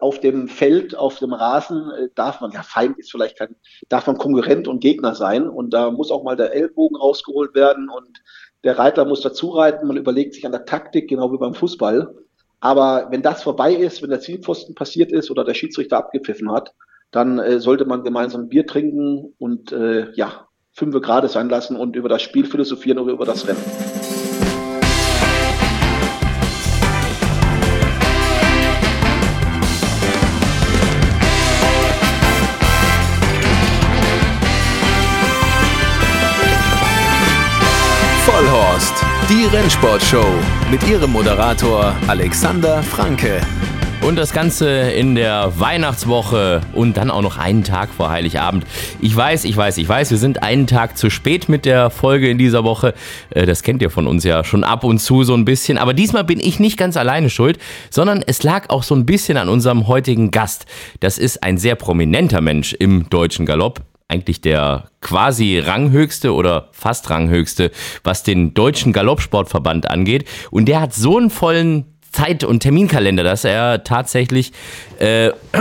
auf dem Feld, auf dem Rasen äh, darf man, ja, Feind ist vielleicht kein, darf man Konkurrent und Gegner sein und da muss auch mal der Ellbogen rausgeholt werden und der Reiter muss dazu reiten, man überlegt sich an der Taktik, genau wie beim Fußball. Aber wenn das vorbei ist, wenn der Zielpfosten passiert ist oder der Schiedsrichter abgepfiffen hat, dann äh, sollte man gemeinsam Bier trinken und äh, ja, fünf Grade sein lassen und über das Spiel philosophieren oder über das Rennen. Die Rennsportshow mit ihrem Moderator Alexander Franke. Und das Ganze in der Weihnachtswoche und dann auch noch einen Tag vor Heiligabend. Ich weiß, ich weiß, ich weiß, wir sind einen Tag zu spät mit der Folge in dieser Woche. Äh, das kennt ihr von uns ja schon ab und zu so ein bisschen. Aber diesmal bin ich nicht ganz alleine schuld, sondern es lag auch so ein bisschen an unserem heutigen Gast. Das ist ein sehr prominenter Mensch im deutschen Galopp eigentlich der quasi ranghöchste oder fast ranghöchste, was den deutschen Galoppsportverband angeht. Und der hat so einen vollen Zeit- und Terminkalender, dass er tatsächlich äh,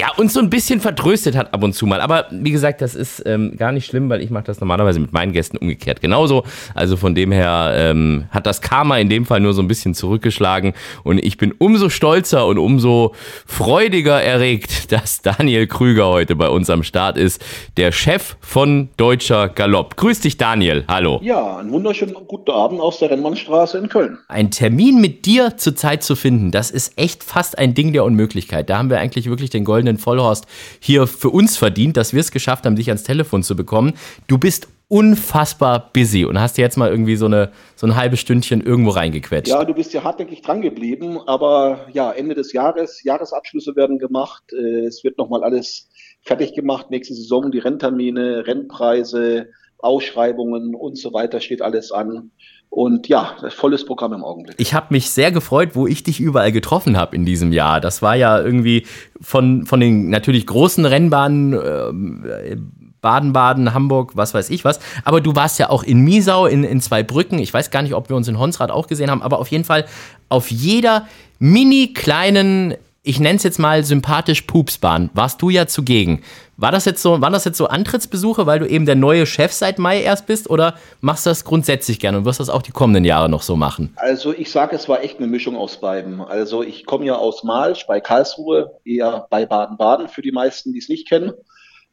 ja, uns so ein bisschen vertröstet hat ab und zu mal. Aber wie gesagt, das ist ähm, gar nicht schlimm, weil ich mache das normalerweise mit meinen Gästen umgekehrt genauso. Also von dem her ähm, hat das Karma in dem Fall nur so ein bisschen zurückgeschlagen und ich bin umso stolzer und umso freudiger erregt, dass Daniel Krüger heute bei uns am Start ist, der Chef von Deutscher Galopp. Grüß dich, Daniel. Hallo. Ja, einen wunderschönen guten Abend aus der Rennmannstraße in Köln. Ein Termin mit dir zur Zeit zu finden, das ist echt fast ein Ding der Unmöglichkeit. Da haben wir eigentlich wirklich den goldenen Vollhorst hier für uns verdient, dass wir es geschafft haben, dich ans Telefon zu bekommen. Du bist unfassbar busy und hast jetzt mal irgendwie so, eine, so ein halbes Stündchen irgendwo reingequetscht. Ja, du bist ja hartnäckig dran geblieben, aber ja, Ende des Jahres, Jahresabschlüsse werden gemacht, äh, es wird nochmal alles fertig gemacht, nächste Saison, die Renntermine, Rennpreise, Ausschreibungen und so weiter steht alles an. Und ja, volles Programm im Augenblick. Ich habe mich sehr gefreut, wo ich dich überall getroffen habe in diesem Jahr. Das war ja irgendwie von, von den natürlich großen Rennbahnen, äh, Baden-Baden, Hamburg, was weiß ich was. Aber du warst ja auch in Miesau, in, in Zweibrücken. Ich weiß gar nicht, ob wir uns in Honsrad auch gesehen haben, aber auf jeden Fall auf jeder mini kleinen ich nenne es jetzt mal sympathisch Pupsbahn, warst du ja zugegen. War das jetzt so, waren das jetzt so Antrittsbesuche, weil du eben der neue Chef seit Mai erst bist oder machst du das grundsätzlich gerne und wirst das auch die kommenden Jahre noch so machen? Also ich sage, es war echt eine Mischung aus beiden. Also ich komme ja aus Malsch bei Karlsruhe, eher bei Baden-Baden für die meisten, die es nicht kennen.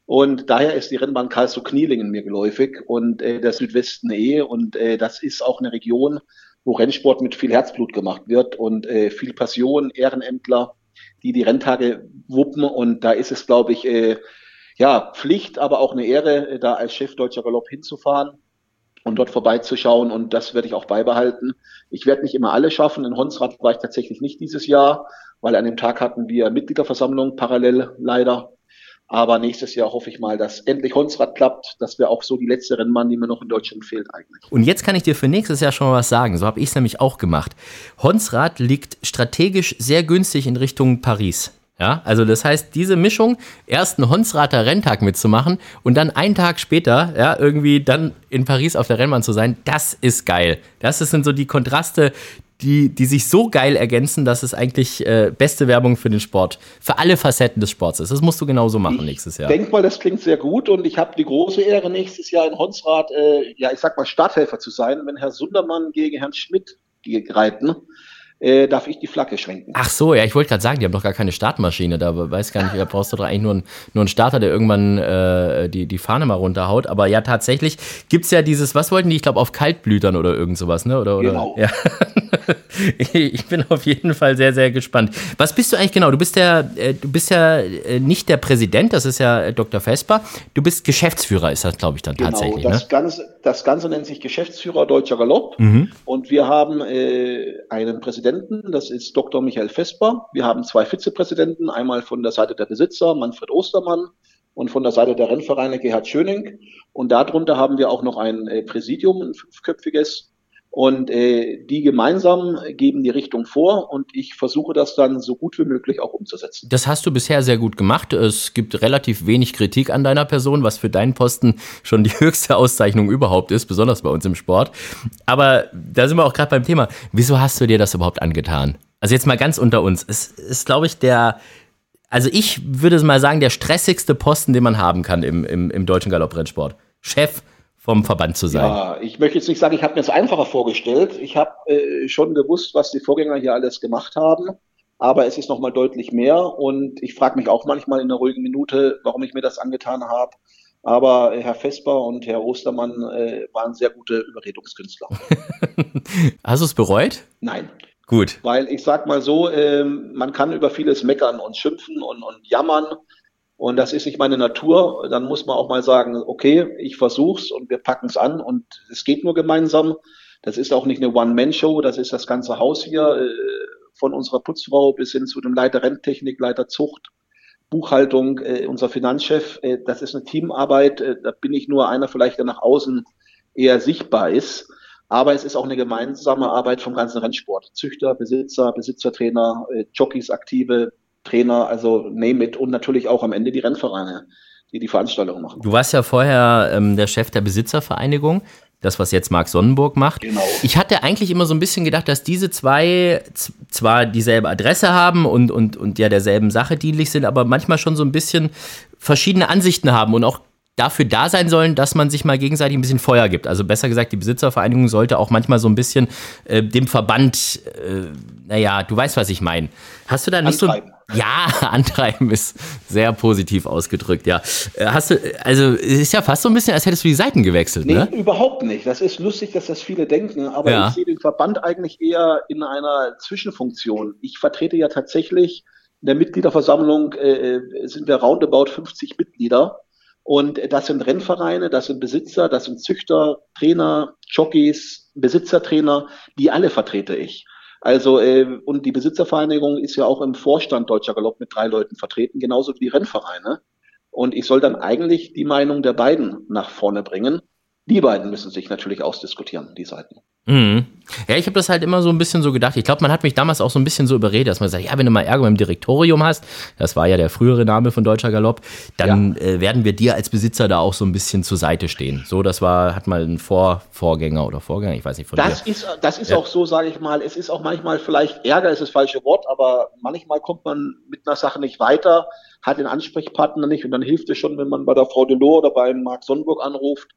Und daher ist die Rennbahn Karlsruhe-Knielingen mir geläufig und äh, der Südwesten eh. Und äh, das ist auch eine Region, wo Rennsport mit viel Herzblut gemacht wird und äh, viel Passion, Ehrenämtler die die Renntage wuppen. Und da ist es, glaube ich, äh, ja, Pflicht, aber auch eine Ehre, äh, da als Chef Deutscher Galopp hinzufahren und dort vorbeizuschauen. Und das werde ich auch beibehalten. Ich werde nicht immer alle schaffen. In Honsrad war ich tatsächlich nicht dieses Jahr, weil an dem Tag hatten wir Mitgliederversammlung parallel leider. Aber nächstes Jahr hoffe ich mal, dass endlich Honsrad klappt. Das wäre auch so die letzte Rennbahn, die mir noch in Deutschland fehlt eigentlich. Und jetzt kann ich dir für nächstes Jahr schon mal was sagen. So habe ich es nämlich auch gemacht. Honsrad liegt strategisch sehr günstig in Richtung Paris. Ja, also das heißt, diese Mischung, erst einen Honsrater Renntag mitzumachen und dann einen Tag später, ja, irgendwie dann in Paris auf der Rennbahn zu sein, das ist geil. Das sind so die Kontraste, die, die sich so geil ergänzen, dass es eigentlich äh, beste Werbung für den Sport, für alle Facetten des Sports ist. Das musst du genauso machen ich nächstes Jahr. Ich denke mal, das klingt sehr gut und ich habe die große Ehre, nächstes Jahr in Honsrad, äh, ja, ich sag mal, Starthelfer zu sein, wenn Herr Sundermann gegen Herrn Schmidt reiten äh, darf ich die Flagge schwenken. Ach so, ja, ich wollte gerade sagen, die haben doch gar keine Startmaschine da. Weiß gar nicht, da brauchst du doch eigentlich nur, ein, nur einen Starter, der irgendwann äh, die, die Fahne mal runterhaut. Aber ja, tatsächlich gibt es ja dieses, was wollten die? Ich glaube, auf Kaltblütern oder irgend sowas, ne? Oder, oder, genau. Ja. ich bin auf jeden Fall sehr, sehr gespannt. Was bist du eigentlich genau? Du bist ja, äh, du bist ja äh, nicht der Präsident, das ist ja Dr. Vesper. Du bist Geschäftsführer, ist das, glaube ich, dann genau, tatsächlich. Das, ne? Ganze, das Ganze nennt sich Geschäftsführer Deutscher Galopp. Mhm. Und wir haben äh, einen Präsidenten Präsidenten, das ist Dr. Michael Vesper. Wir haben zwei Vizepräsidenten, einmal von der Seite der Besitzer, Manfred Ostermann, und von der Seite der Rennvereine Gerhard Schöning. Und darunter haben wir auch noch ein äh, Präsidium, ein fünfköpfiges. Und äh, die gemeinsam geben die Richtung vor und ich versuche das dann so gut wie möglich auch umzusetzen. Das hast du bisher sehr gut gemacht. Es gibt relativ wenig Kritik an deiner Person, was für deinen Posten schon die höchste Auszeichnung überhaupt ist, besonders bei uns im Sport. Aber da sind wir auch gerade beim Thema. Wieso hast du dir das überhaupt angetan? Also jetzt mal ganz unter uns. Es ist, glaube ich, der also ich würde mal sagen, der stressigste Posten, den man haben kann im, im, im deutschen Galopprennsport. Chef vom Verband zu sein. Ja, ich möchte jetzt nicht sagen, ich habe mir es einfacher vorgestellt. Ich habe äh, schon gewusst, was die Vorgänger hier alles gemacht haben, aber es ist nochmal deutlich mehr und ich frage mich auch manchmal in einer ruhigen Minute, warum ich mir das angetan habe. Aber Herr Vesper und Herr Ostermann äh, waren sehr gute Überredungskünstler. Hast du es bereut? Nein. Gut. Weil ich sag mal so, äh, man kann über vieles meckern und schimpfen und, und jammern. Und das ist nicht meine Natur. Dann muss man auch mal sagen, okay, ich versuch's und wir packen es an und es geht nur gemeinsam. Das ist auch nicht eine One-Man-Show, das ist das ganze Haus hier, äh, von unserer Putzfrau bis hin zu dem Leiter Renntechnik, Leiter Zucht, Buchhaltung, äh, unser Finanzchef. Äh, das ist eine Teamarbeit. Da bin ich nur einer vielleicht, der nach außen eher sichtbar ist. Aber es ist auch eine gemeinsame Arbeit vom ganzen Rennsport. Züchter, Besitzer, Besitzertrainer, Jockeys, aktive Trainer, also name it und natürlich auch am Ende die Rennvereine, die die Veranstaltungen machen. Du warst ja vorher ähm, der Chef der Besitzervereinigung. Das, was jetzt Marc Sonnenburg macht. Genau. Ich hatte eigentlich immer so ein bisschen gedacht, dass diese zwei zwar dieselbe Adresse haben und, und, und ja derselben Sache dienlich sind, aber manchmal schon so ein bisschen verschiedene Ansichten haben und auch dafür da sein sollen, dass man sich mal gegenseitig ein bisschen Feuer gibt. Also besser gesagt, die Besitzervereinigung sollte auch manchmal so ein bisschen äh, dem Verband, äh, naja, du weißt, was ich meine. Hast du da nicht antreiben. so. Ja, antreiben ist sehr positiv ausgedrückt, ja. Äh, hast du, also es ist ja fast so ein bisschen, als hättest du die Seiten gewechselt, nee, ne? überhaupt nicht. Das ist lustig, dass das viele denken, aber ja. ich sehe den Verband eigentlich eher in einer Zwischenfunktion. Ich vertrete ja tatsächlich in der Mitgliederversammlung äh, äh sind wir roundabout 50 Mitglieder und das sind Rennvereine, das sind Besitzer, das sind Züchter, Trainer, Jockeys, Besitzertrainer, die alle vertrete ich. Also, äh, und die Besitzervereinigung ist ja auch im Vorstand Deutscher Galopp mit drei Leuten vertreten, genauso wie die Rennvereine. Und ich soll dann eigentlich die Meinung der beiden nach vorne bringen. Die beiden müssen sich natürlich ausdiskutieren, die Seiten. Mhm. Ja, ich habe das halt immer so ein bisschen so gedacht. Ich glaube, man hat mich damals auch so ein bisschen so überredet, dass man sagt, ja, wenn du mal Ärger im Direktorium hast, das war ja der frühere Name von Deutscher Galopp, dann ja. äh, werden wir dir als Besitzer da auch so ein bisschen zur Seite stehen. So, das war, hat mal ein Vor Vorgänger oder Vorgänger, ich weiß nicht von Das dir. ist, das ist ja. auch so, sage ich mal, es ist auch manchmal vielleicht Ärger, ist das falsche Wort, aber manchmal kommt man mit einer Sache nicht weiter, hat den Ansprechpartner nicht und dann hilft es schon, wenn man bei der Frau Delors oder beim Marc Sonnenburg anruft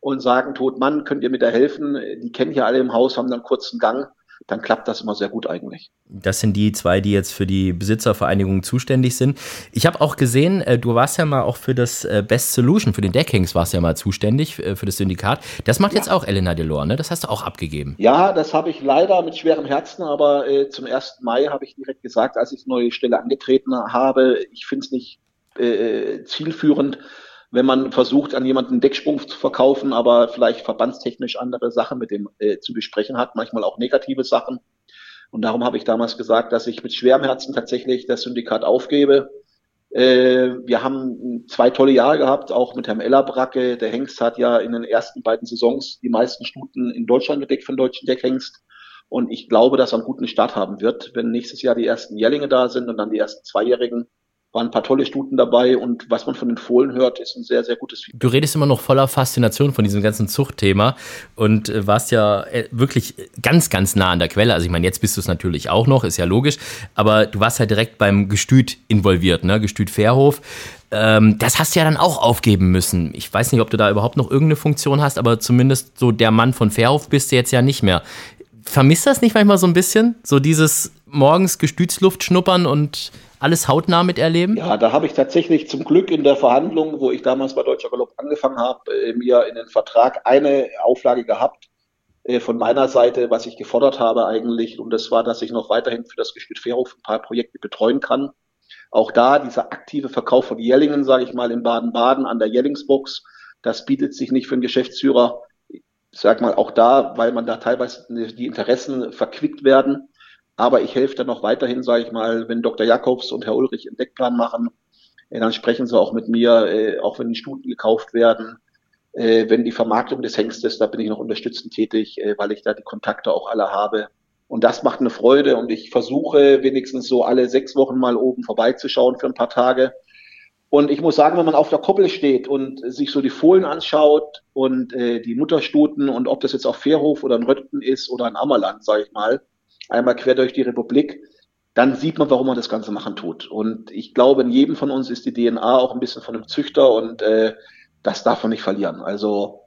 und sagen, tot Mann, könnt ihr mir da helfen? Die kennen ja alle im Haus, haben dann kurzen Gang. Dann klappt das immer sehr gut eigentlich. Das sind die zwei, die jetzt für die Besitzervereinigung zuständig sind. Ich habe auch gesehen, äh, du warst ja mal auch für das äh, Best Solution, für den Deckings warst ja mal zuständig, äh, für das Syndikat. Das macht ja. jetzt auch Elena Delors, ne? Das hast du auch abgegeben. Ja, das habe ich leider mit schwerem Herzen, aber äh, zum 1. Mai habe ich direkt gesagt, als ich die neue Stelle angetreten habe, ich finde es nicht äh, zielführend, wenn man versucht, an jemanden Decksprung zu verkaufen, aber vielleicht verbandstechnisch andere Sachen mit dem äh, zu besprechen hat, manchmal auch negative Sachen. Und darum habe ich damals gesagt, dass ich mit schwerem Herzen tatsächlich das Syndikat aufgebe. Äh, wir haben zwei tolle Jahre gehabt, auch mit Herrn Ellerbracke. Der Hengst hat ja in den ersten beiden Saisons die meisten Stuten in Deutschland gedeckt von deutschen Deckhengst. Und ich glaube, dass er einen guten Start haben wird, wenn nächstes Jahr die ersten Jährlinge da sind und dann die ersten Zweijährigen waren ein paar tolle Stuten dabei und was man von den Fohlen hört, ist ein sehr, sehr gutes Feedback. Du redest immer noch voller Faszination von diesem ganzen Zuchtthema und äh, warst ja äh, wirklich ganz, ganz nah an der Quelle. Also ich meine, jetzt bist du es natürlich auch noch, ist ja logisch, aber du warst ja direkt beim Gestüt involviert, ne? Gestüt Fairhof. Ähm, das hast du ja dann auch aufgeben müssen. Ich weiß nicht, ob du da überhaupt noch irgendeine Funktion hast, aber zumindest so der Mann von Fairhof bist du jetzt ja nicht mehr. Vermisst das nicht manchmal so ein bisschen? So dieses morgens Gestütsluft schnuppern und alles hautnah miterleben? Ja, da habe ich tatsächlich zum Glück in der Verhandlung, wo ich damals bei Deutscher Galopp angefangen habe, äh, mir in den Vertrag eine Auflage gehabt äh, von meiner Seite, was ich gefordert habe eigentlich. Und das war, dass ich noch weiterhin für das Gestüt Fairhof ein paar Projekte betreuen kann. Auch da dieser aktive Verkauf von Jellingen, sage ich mal, in Baden-Baden an der Jellingsbox, das bietet sich nicht für einen Geschäftsführer. Ich sag mal, auch da, weil man da teilweise die Interessen verquickt werden. Aber ich helfe dann noch weiterhin, sage ich mal, wenn Dr. Jakobs und Herr Ulrich einen Deckplan machen, äh, dann sprechen sie auch mit mir, äh, auch wenn die Stuten gekauft werden. Äh, wenn die Vermarktung des Hengstes, da bin ich noch unterstützend tätig, weil ich da die Kontakte auch alle habe. Und das macht eine Freude und ich versuche wenigstens so alle sechs Wochen mal oben vorbeizuschauen für ein paar Tage. Und ich muss sagen, wenn man auf der Koppel steht und sich so die Fohlen anschaut und äh, die Mutterstuten und ob das jetzt auf Fairhof oder ein Röttgen ist oder ein Ammerland, sage ich mal, einmal quer durch die Republik, dann sieht man, warum man das Ganze machen tut. Und ich glaube, in jedem von uns ist die DNA auch ein bisschen von einem Züchter und äh, das darf man nicht verlieren. Also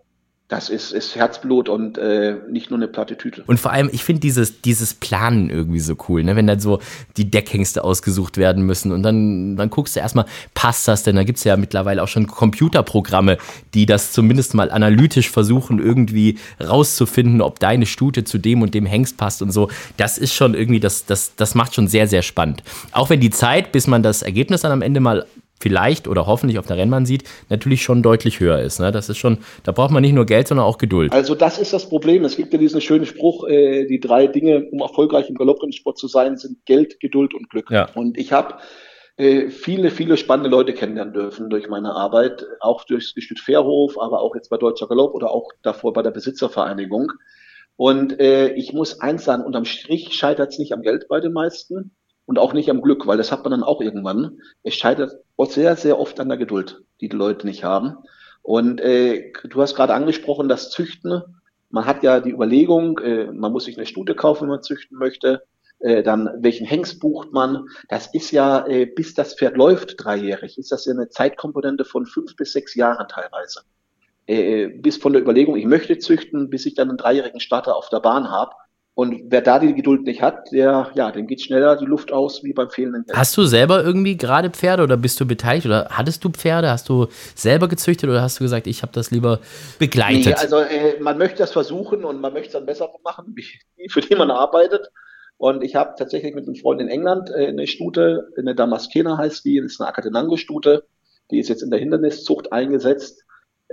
das ist, ist Herzblut und äh, nicht nur eine platte Tüte. Und vor allem, ich finde dieses, dieses Planen irgendwie so cool, ne? wenn dann so die Deckhengste ausgesucht werden müssen und dann, dann guckst du erstmal, passt das denn? Da gibt es ja mittlerweile auch schon Computerprogramme, die das zumindest mal analytisch versuchen, irgendwie rauszufinden, ob deine Stute zu dem und dem Hengst passt und so. Das ist schon irgendwie, das, das, das macht schon sehr, sehr spannend. Auch wenn die Zeit, bis man das Ergebnis dann am Ende mal vielleicht oder hoffentlich auf der Rennbahn sieht, natürlich schon deutlich höher ist. Ne? Das ist schon, da braucht man nicht nur Geld, sondern auch Geduld. Also das ist das Problem. Es gibt ja diesen schönen Spruch, äh, die drei Dinge, um erfolgreich im Galopprennsport zu sein, sind Geld, Geduld und Glück. Ja. Und ich habe äh, viele, viele spannende Leute kennenlernen dürfen durch meine Arbeit, auch durchs Gestüt Fairhof, aber auch jetzt bei Deutscher Galopp oder auch davor bei der Besitzervereinigung. Und äh, ich muss eins sagen, unterm Strich scheitert es nicht am Geld bei den meisten, und auch nicht am Glück, weil das hat man dann auch irgendwann. Es scheitert sehr, sehr oft an der Geduld, die die Leute nicht haben. Und äh, du hast gerade angesprochen, das Züchten. Man hat ja die Überlegung, äh, man muss sich eine Stute kaufen, wenn man züchten möchte. Äh, dann welchen Hengst bucht man? Das ist ja, äh, bis das Pferd läuft, dreijährig, ist das ja eine Zeitkomponente von fünf bis sechs Jahren teilweise. Äh, bis von der Überlegung, ich möchte züchten, bis ich dann einen dreijährigen Starter auf der Bahn habe. Und wer da die Geduld nicht hat, der, ja, dem geht schneller die Luft aus wie beim fehlenden Geld. Hast du selber irgendwie gerade Pferde oder bist du beteiligt oder hattest du Pferde? Hast du selber gezüchtet oder hast du gesagt, ich habe das lieber begleitet? Nee, also äh, man möchte das versuchen und man möchte es dann besser machen, wie, für die man arbeitet. Und ich habe tatsächlich mit einem Freund in England äh, eine Stute, eine Damaskena heißt die, das ist eine Akatenango-Stute, die ist jetzt in der Hinderniszucht eingesetzt.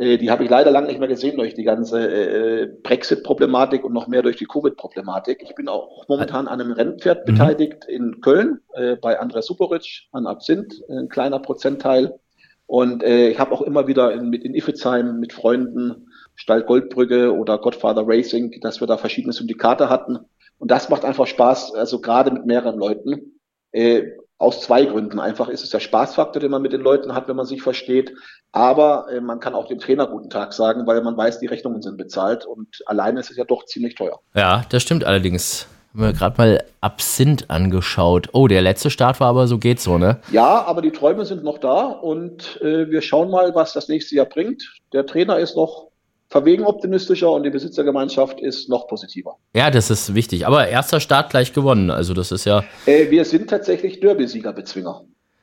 Äh, die habe ich leider lange nicht mehr gesehen durch die ganze äh, Brexit-Problematik und noch mehr durch die Covid-Problematik. Ich bin auch momentan an einem Rennpferd mhm. beteiligt in Köln äh, bei Andres Superic an Absinth, ein kleiner Prozentteil. Und ich habe auch immer wieder in, mit in Iffezheim mit Freunden, Stall Goldbrücke oder Godfather Racing, dass wir da verschiedene Syndikate hatten. Und das macht einfach Spaß, also gerade mit mehreren Leuten. Äh, aus zwei Gründen. Einfach ist es der Spaßfaktor, den man mit den Leuten hat, wenn man sich versteht. Aber äh, man kann auch dem Trainer guten Tag sagen, weil man weiß, die Rechnungen sind bezahlt. Und alleine ist es ja doch ziemlich teuer. Ja, das stimmt allerdings. Haben wir gerade mal Absinth angeschaut. Oh, der letzte Start war aber so geht so, ne? Ja, aber die Träume sind noch da und äh, wir schauen mal, was das nächste Jahr bringt. Der Trainer ist noch verwegen optimistischer und die Besitzergemeinschaft ist noch positiver. Ja, das ist wichtig. Aber erster Start gleich gewonnen. Also das ist ja. Äh, wir sind tatsächlich Derby-Sieger-Bezwinger.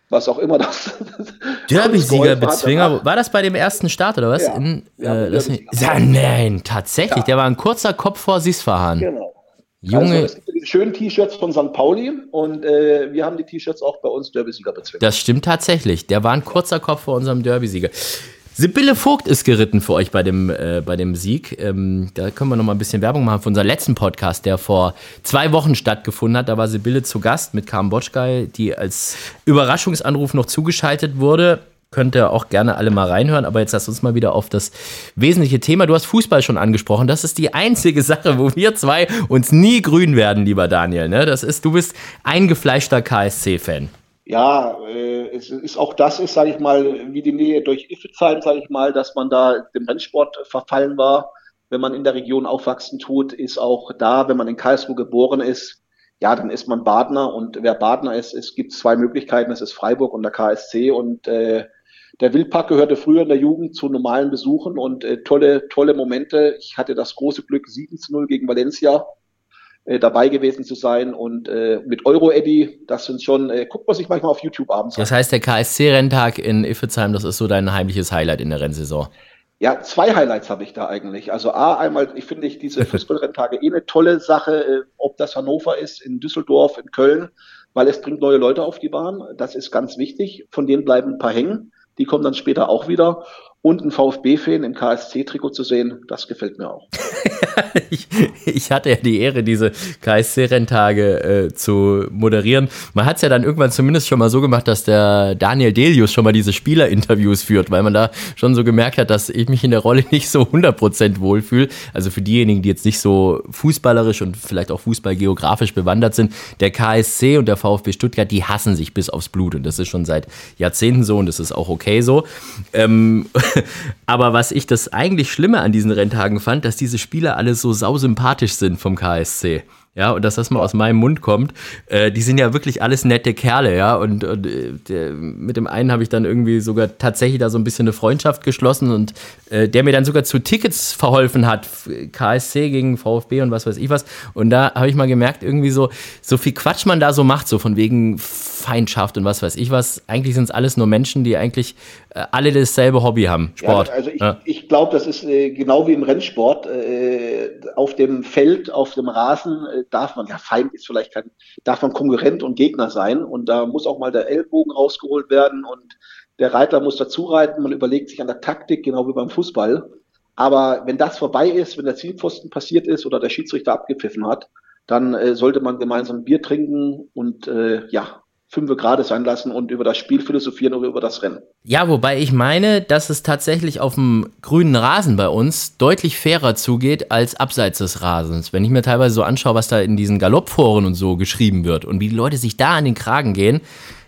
Was auch immer das. Derby-Sieger-Bezwinger. War das bei dem ersten Start oder was? Ja, In, äh, das ja, nein, tatsächlich. Ja. Der war ein kurzer Kopf vor Sisfahan. Genau. Junge. Also, es gibt diese schönen T-Shirts von St. Pauli und äh, wir haben die T-Shirts auch bei uns Derby-Sieger bezwingen. Das stimmt tatsächlich. Der war ein kurzer Kopf vor unserem Derby-Sieger. Sibylle Vogt ist geritten für euch bei dem, äh, bei dem Sieg. Ähm, da können wir noch mal ein bisschen Werbung machen für unseren letzten Podcast, der vor zwei Wochen stattgefunden hat. Da war Sibylle zu Gast mit Carmen Botschkei, die als Überraschungsanruf noch zugeschaltet wurde. Könnt ihr auch gerne alle mal reinhören, aber jetzt lass uns mal wieder auf das wesentliche Thema. Du hast Fußball schon angesprochen. Das ist die einzige Sache, wo wir zwei uns nie grün werden, lieber Daniel. Ne? Das ist, du bist eingefleischter KSC-Fan ja, äh, es ist auch das ist, sage ich mal, wie die Nähe durch Iffezheim, sage ich mal, dass man da dem Rennsport verfallen war. Wenn man in der Region aufwachsen tut, ist auch da, wenn man in Karlsruhe geboren ist, ja, dann ist man Badner. Und wer Badner ist, es gibt zwei Möglichkeiten, es ist Freiburg und der KSC und äh, der Wildpark gehörte früher in der Jugend zu normalen Besuchen. Und äh, tolle, tolle Momente. Ich hatte das große Glück, 7 zu 0 gegen Valencia äh, dabei gewesen zu sein. Und äh, mit Euro Eddy, das sind schon, äh, guckt man sich manchmal auf YouTube abends Das heißt, der KSC-Renntag in Iffezheim, das ist so dein heimliches Highlight in der Rennsaison. Ja, zwei Highlights habe ich da eigentlich. Also A, einmal, ich finde ich diese Fußballrenntage eh eine tolle Sache, äh, ob das Hannover ist, in Düsseldorf, in Köln, weil es bringt neue Leute auf die Bahn. Das ist ganz wichtig. Von denen bleiben ein paar hängen. Die kommen dann später auch wieder und einen VfB-Fan im KSC-Trikot zu sehen, das gefällt mir auch. ich, ich, hatte ja die Ehre, diese KSC-Renntage äh, zu moderieren. Man hat es ja dann irgendwann zumindest schon mal so gemacht, dass der Daniel Delius schon mal diese Spielerinterviews führt, weil man da schon so gemerkt hat, dass ich mich in der Rolle nicht so 100% wohlfühle. Also für diejenigen, die jetzt nicht so fußballerisch und vielleicht auch fußballgeografisch bewandert sind, der KSC und der VfB Stuttgart, die hassen sich bis aufs Blut und das ist schon seit Jahrzehnten so und das ist auch okay so. Ähm, Aber was ich das eigentlich Schlimme an diesen Renntagen fand, dass diese Spieler alle so sausympathisch sind vom KSC. Ja, und dass das mal aus meinem Mund kommt, äh, die sind ja wirklich alles nette Kerle, ja, und, und äh, mit dem einen habe ich dann irgendwie sogar tatsächlich da so ein bisschen eine Freundschaft geschlossen und äh, der mir dann sogar zu Tickets verholfen hat, KSC gegen VfB und was weiß ich was, und da habe ich mal gemerkt, irgendwie so, so viel Quatsch man da so macht, so von wegen Feindschaft und was weiß ich was, eigentlich sind es alles nur Menschen, die eigentlich äh, alle dasselbe Hobby haben, Sport. Ja, also ich, ja. ich glaube, das ist äh, genau wie im Rennsport, äh, auf dem Feld, auf dem Rasen, darf man, ja, Feind ist vielleicht kein, darf man Konkurrent und Gegner sein und da muss auch mal der Ellbogen rausgeholt werden und der Reiter muss dazu reiten, man überlegt sich an der Taktik, genau wie beim Fußball. Aber wenn das vorbei ist, wenn der Zielpfosten passiert ist oder der Schiedsrichter abgepfiffen hat, dann äh, sollte man gemeinsam Bier trinken und äh, ja, fünf Grade sein lassen und über das Spiel philosophieren oder über das Rennen. Ja, wobei ich meine, dass es tatsächlich auf dem grünen Rasen bei uns deutlich fairer zugeht als abseits des Rasens. Wenn ich mir teilweise so anschaue, was da in diesen Galoppforen und so geschrieben wird und wie die Leute sich da an den Kragen gehen,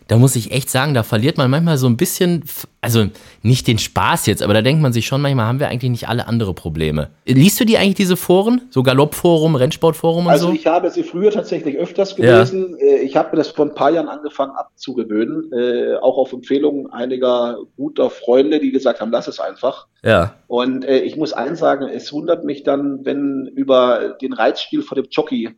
da muss ich echt sagen, da verliert man manchmal so ein bisschen, also nicht den Spaß jetzt, aber da denkt man sich schon, manchmal haben wir eigentlich nicht alle andere Probleme. Liest du die eigentlich, diese Foren? So Galoppforum, Rennsportforum und also so? Also ich habe sie früher tatsächlich öfters gelesen. Ja. Äh, ich habe mir das vor ein paar Jahren angefangen abzugewöhnen, äh, auch auf Empfehlung einiger guter Freunde, die gesagt haben, lass es einfach. Ja. Und äh, ich muss eins sagen, es wundert mich dann, wenn über den Reizspiel vor dem Jockey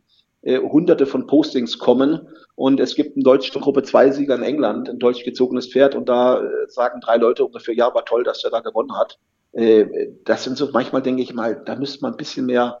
hunderte von Postings kommen und es gibt einen deutschen Gruppe 2 Sieger in England, ein deutsch gezogenes Pferd und da äh, sagen drei Leute ungefähr, ja, war toll, dass er da gewonnen hat. Äh, das sind so, manchmal denke ich mal, da müsste man ein bisschen mehr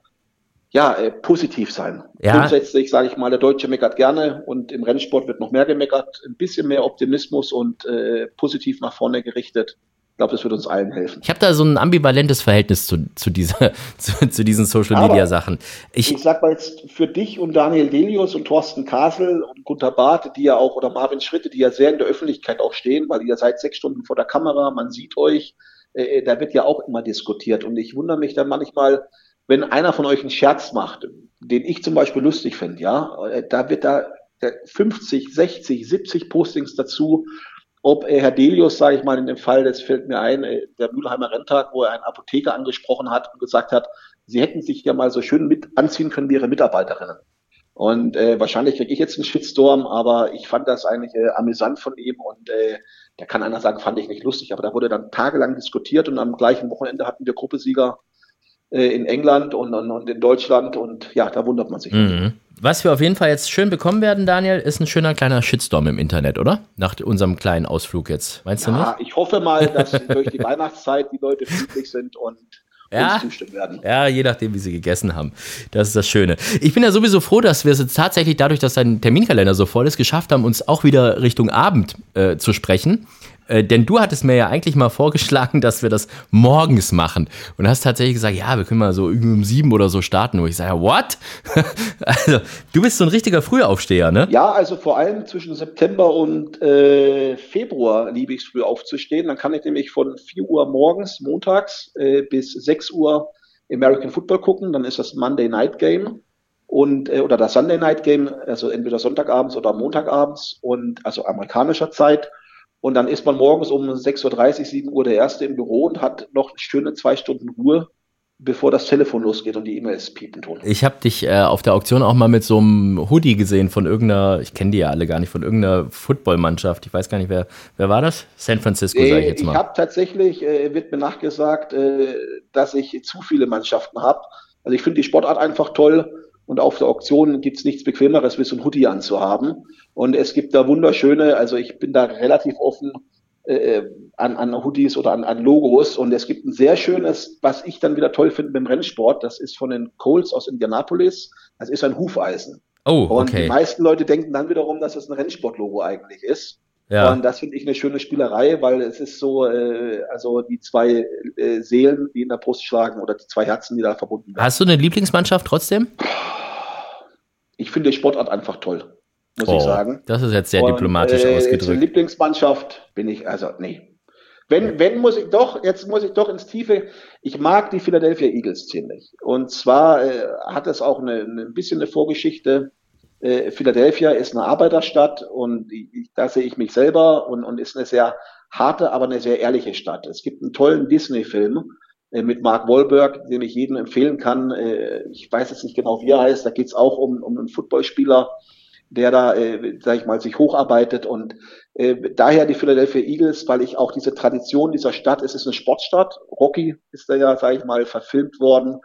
ja, äh, positiv sein. Ja. Grundsätzlich sage ich mal, der Deutsche meckert gerne und im Rennsport wird noch mehr gemeckert. Ein bisschen mehr Optimismus und äh, positiv nach vorne gerichtet ich glaube, das wird uns allen helfen. Ich habe da so ein ambivalentes Verhältnis zu, zu, dieser, zu, zu diesen Social-Media-Sachen. Ich, ich sag mal jetzt für dich und Daniel Delius und Thorsten Kasel und Gunter Barth, die ja auch, oder Marvin Schritte, die ja sehr in der Öffentlichkeit auch stehen, weil ihr seid sechs Stunden vor der Kamera, man sieht euch, äh, äh da wird ja auch immer diskutiert. Und ich wundere mich dann manchmal, wenn einer von euch einen Scherz macht, den ich zum Beispiel lustig finde, ja, äh, da wird da 50, 60, 70 Postings dazu ob äh, Herr Delius, sage ich mal, in dem Fall, das fällt mir ein, äh, der Mülheimer Renntag, wo er einen Apotheker angesprochen hat und gesagt hat, sie hätten sich ja mal so schön mit anziehen können wie ihre Mitarbeiterinnen. Und äh, wahrscheinlich kriege ich jetzt einen Shitstorm, aber ich fand das eigentlich äh, amüsant von ihm und äh, da kann einer sagen, fand ich nicht lustig, aber da wurde dann tagelang diskutiert und am gleichen Wochenende hatten wir Gruppesieger in England und, und, und, in Deutschland und ja, da wundert man sich. Mhm. Was wir auf jeden Fall jetzt schön bekommen werden, Daniel, ist ein schöner kleiner Shitstorm im Internet, oder? Nach unserem kleinen Ausflug jetzt. Meinst ja, du nicht? Ich hoffe mal, dass durch die Weihnachtszeit die Leute friedlich sind und ja, werden. Ja, je nachdem, wie sie gegessen haben. Das ist das Schöne. Ich bin ja sowieso froh, dass wir es jetzt tatsächlich dadurch, dass dein Terminkalender so voll ist, geschafft haben, uns auch wieder Richtung Abend äh, zu sprechen. Äh, denn du hattest mir ja eigentlich mal vorgeschlagen, dass wir das morgens machen. Und hast tatsächlich gesagt, ja, wir können mal so irgendwie um sieben oder so starten. Wo ich sage, what? also, du bist so ein richtiger Frühaufsteher, ne? Ja, also vor allem zwischen September und äh, Februar liebe ich es früh aufzustehen. Dann kann ich nämlich von 4 Uhr morgens, montags, äh, bis 6 Uhr American Football gucken. Dann ist das Monday Night Game und äh, oder das Sunday Night Game, also entweder Sonntagabends oder Montagabends und also amerikanischer Zeit. Und dann ist man morgens um 6.30 Uhr, 7 Uhr der Erste im Büro und hat noch schöne zwei Stunden Ruhe, bevor das Telefon losgeht und die E-Mails piepen tun. Ich habe dich äh, auf der Auktion auch mal mit so einem Hoodie gesehen von irgendeiner, ich kenne die ja alle gar nicht, von irgendeiner Footballmannschaft. Ich weiß gar nicht, wer, wer war das? San Francisco, sage ich jetzt mal. Ich habe tatsächlich, äh, wird mir nachgesagt, äh, dass ich zu viele Mannschaften habe. Also ich finde die Sportart einfach toll und auf der Auktion gibt's nichts Bequemeres, wie so ein Hoodie anzuhaben. Und es gibt da wunderschöne, also ich bin da relativ offen äh, an, an Hoodies oder an, an Logos. Und es gibt ein sehr schönes, was ich dann wieder toll finde beim Rennsport. Das ist von den Coles aus Indianapolis. Das ist ein Hufeisen. Oh, okay. Und die meisten Leute denken dann wiederum, dass es ein Rennsportlogo eigentlich ist. Ja. Und das finde ich eine schöne Spielerei, weil es ist so, äh, also die zwei äh, Seelen, die in der Brust schlagen oder die zwei Herzen, die da verbunden werden. Hast du eine Lieblingsmannschaft trotzdem? Ich finde die Sportart einfach toll, muss oh, ich sagen. Das ist jetzt sehr Und, diplomatisch äh, ausgedrückt. Lieblingsmannschaft bin ich, also nee. Wenn, wenn muss ich doch, jetzt muss ich doch ins Tiefe. Ich mag die Philadelphia Eagles ziemlich. Und zwar äh, hat es auch eine, ein bisschen eine Vorgeschichte äh, Philadelphia ist eine Arbeiterstadt und da sehe ich mich selber und, und ist eine sehr harte, aber eine sehr ehrliche Stadt. Es gibt einen tollen Disney-Film, äh, mit Mark Wahlberg, den ich jedem empfehlen kann. Äh, ich weiß jetzt nicht genau, wie er heißt. Da geht es auch um, um einen Footballspieler, der da, äh, sag ich mal, sich hocharbeitet und äh, daher die Philadelphia Eagles, weil ich auch diese Tradition dieser Stadt, es ist eine Sportstadt. Rocky ist da ja, sag ich mal, verfilmt worden.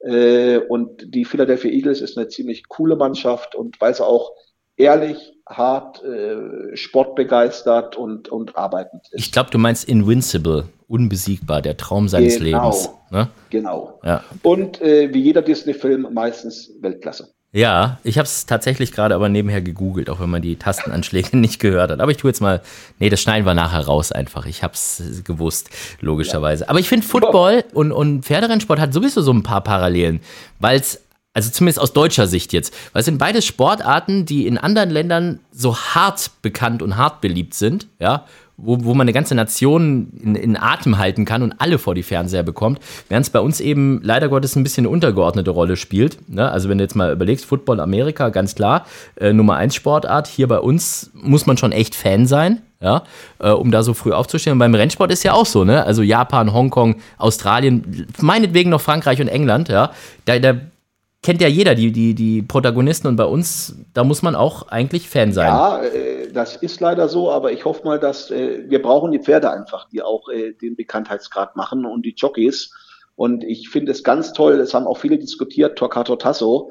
Äh, und die Philadelphia Eagles ist eine ziemlich coole Mannschaft und weil sie auch ehrlich, hart, äh, sportbegeistert und, und arbeitend ist. Ich glaube, du meinst Invincible, unbesiegbar, der Traum seines genau, Lebens. Ne? Genau. Ja. Und äh, wie jeder Disney-Film meistens Weltklasse. Ja, ich habe es tatsächlich gerade aber nebenher gegoogelt, auch wenn man die Tastenanschläge nicht gehört hat. Aber ich tue jetzt mal, nee, das schneiden wir nachher raus einfach. Ich habe es gewusst, logischerweise. Ja. Aber ich finde Football und, und Pferderennsport hat sowieso so ein paar Parallelen, weil es also zumindest aus deutscher Sicht jetzt. Weil es sind beides Sportarten, die in anderen Ländern so hart bekannt und hart beliebt sind, ja, wo, wo man eine ganze Nation in, in Atem halten kann und alle vor die Fernseher bekommt, während es bei uns eben leider Gottes ein bisschen eine untergeordnete Rolle spielt. Ne? Also wenn du jetzt mal überlegst, Football Amerika, ganz klar, äh, Nummer 1 Sportart. Hier bei uns muss man schon echt Fan sein, ja, äh, um da so früh aufzustehen. Und beim Rennsport ist ja auch so, ne? Also Japan, Hongkong, Australien, meinetwegen noch Frankreich und England, ja. Da, da kennt ja jeder die, die, die Protagonisten und bei uns, da muss man auch eigentlich Fan sein. Ja, äh, das ist leider so, aber ich hoffe mal, dass äh, wir brauchen die Pferde einfach, die auch äh, den Bekanntheitsgrad machen und die Jockeys. Und ich finde es ganz toll, es haben auch viele diskutiert, Torquato Tasso,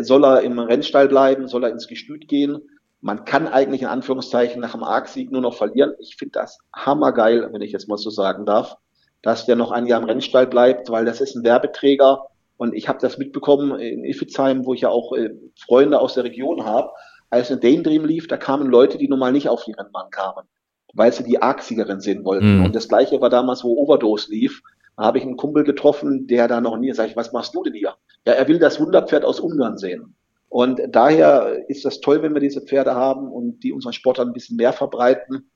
soll er im Rennstall bleiben, soll er ins Gestüt gehen? Man kann eigentlich in Anführungszeichen nach dem Arc-Sieg nur noch verlieren. Ich finde das hammergeil, wenn ich jetzt mal so sagen darf, dass der noch ein Jahr im Rennstall bleibt, weil das ist ein Werbeträger und ich habe das mitbekommen in Iffezheim, wo ich ja auch äh, Freunde aus der Region habe. Als ein Daydream lief, da kamen Leute, die normal nicht auf die Rennbahn kamen, weil sie die Arc-Siegerin sehen wollten. Mhm. Und das gleiche war damals, wo Overdose lief. Da habe ich einen Kumpel getroffen, der da noch nie, sag ich, was machst du denn hier? Ja, er will das Wunderpferd aus Ungarn sehen. Und daher ist das toll, wenn wir diese Pferde haben und die unseren Sportlern ein bisschen mehr verbreiten.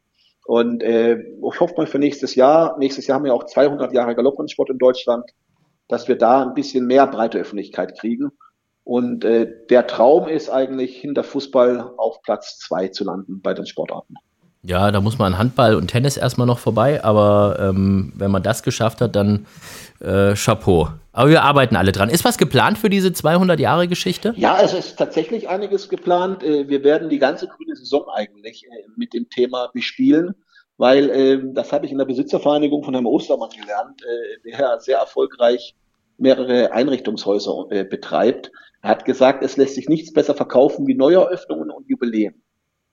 Und äh, ich hoffe mal für nächstes Jahr. Nächstes Jahr haben wir auch 200 Jahre Galopprennsport in Deutschland dass wir da ein bisschen mehr breite Öffentlichkeit kriegen. Und äh, der Traum ist eigentlich, hinter Fußball auf Platz zwei zu landen bei den Sportarten. Ja, da muss man Handball und Tennis erstmal noch vorbei, aber ähm, wenn man das geschafft hat, dann äh, Chapeau. Aber wir arbeiten alle dran. Ist was geplant für diese 200-Jahre-Geschichte? Ja, es ist tatsächlich einiges geplant. Äh, wir werden die ganze grüne Saison eigentlich äh, mit dem Thema bespielen, weil äh, das habe ich in der Besitzervereinigung von Herrn Ostermann gelernt, äh, der sehr erfolgreich mehrere Einrichtungshäuser äh, betreibt. Hat gesagt, es lässt sich nichts besser verkaufen wie Neueröffnungen und Jubiläen.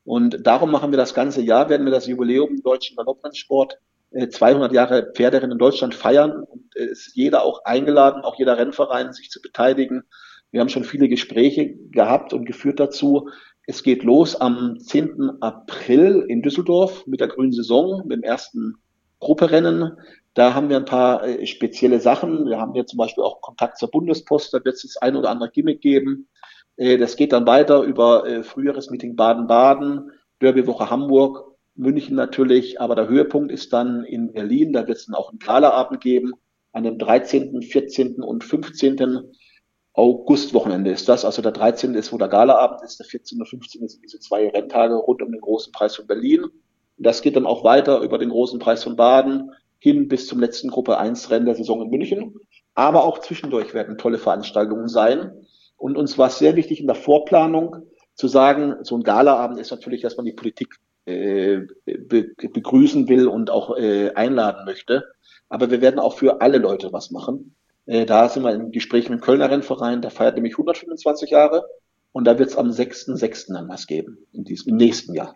Und darum machen wir das ganze Jahr, werden wir das Jubiläum im deutschen Galopprennsport äh, 200 Jahre Pferderennen in Deutschland feiern. Und äh, ist jeder auch eingeladen, auch jeder Rennverein, sich zu beteiligen. Wir haben schon viele Gespräche gehabt und geführt dazu. Es geht los am 10. April in Düsseldorf mit der grünen Saison, mit dem ersten Grupperennen. Da haben wir ein paar äh, spezielle Sachen. Wir haben hier zum Beispiel auch Kontakt zur Bundespost. Da wird es das ein oder andere Gimmick geben. Äh, das geht dann weiter über äh, früheres Meeting Baden-Baden, Derbywoche Hamburg, München natürlich. Aber der Höhepunkt ist dann in Berlin. Da wird es dann auch einen Galaabend geben. An dem 13., 14. und 15. Augustwochenende ist das. Also der 13. ist, wo der Galaabend ist. Der 14. und 15. sind diese zwei Renntage rund um den großen Preis von Berlin. Das geht dann auch weiter über den großen Preis von Baden hin bis zum letzten Gruppe 1 Rennen der Saison in München. Aber auch zwischendurch werden tolle Veranstaltungen sein. Und uns war es sehr wichtig in der Vorplanung zu sagen, so ein Galaabend ist natürlich, dass man die Politik äh, be begrüßen will und auch äh, einladen möchte. Aber wir werden auch für alle Leute was machen. Äh, da sind wir im Gespräch mit dem Kölner Rennverein, der feiert nämlich 125 Jahre. Und da wird es am 6.6. dann was geben, im nächsten Jahr.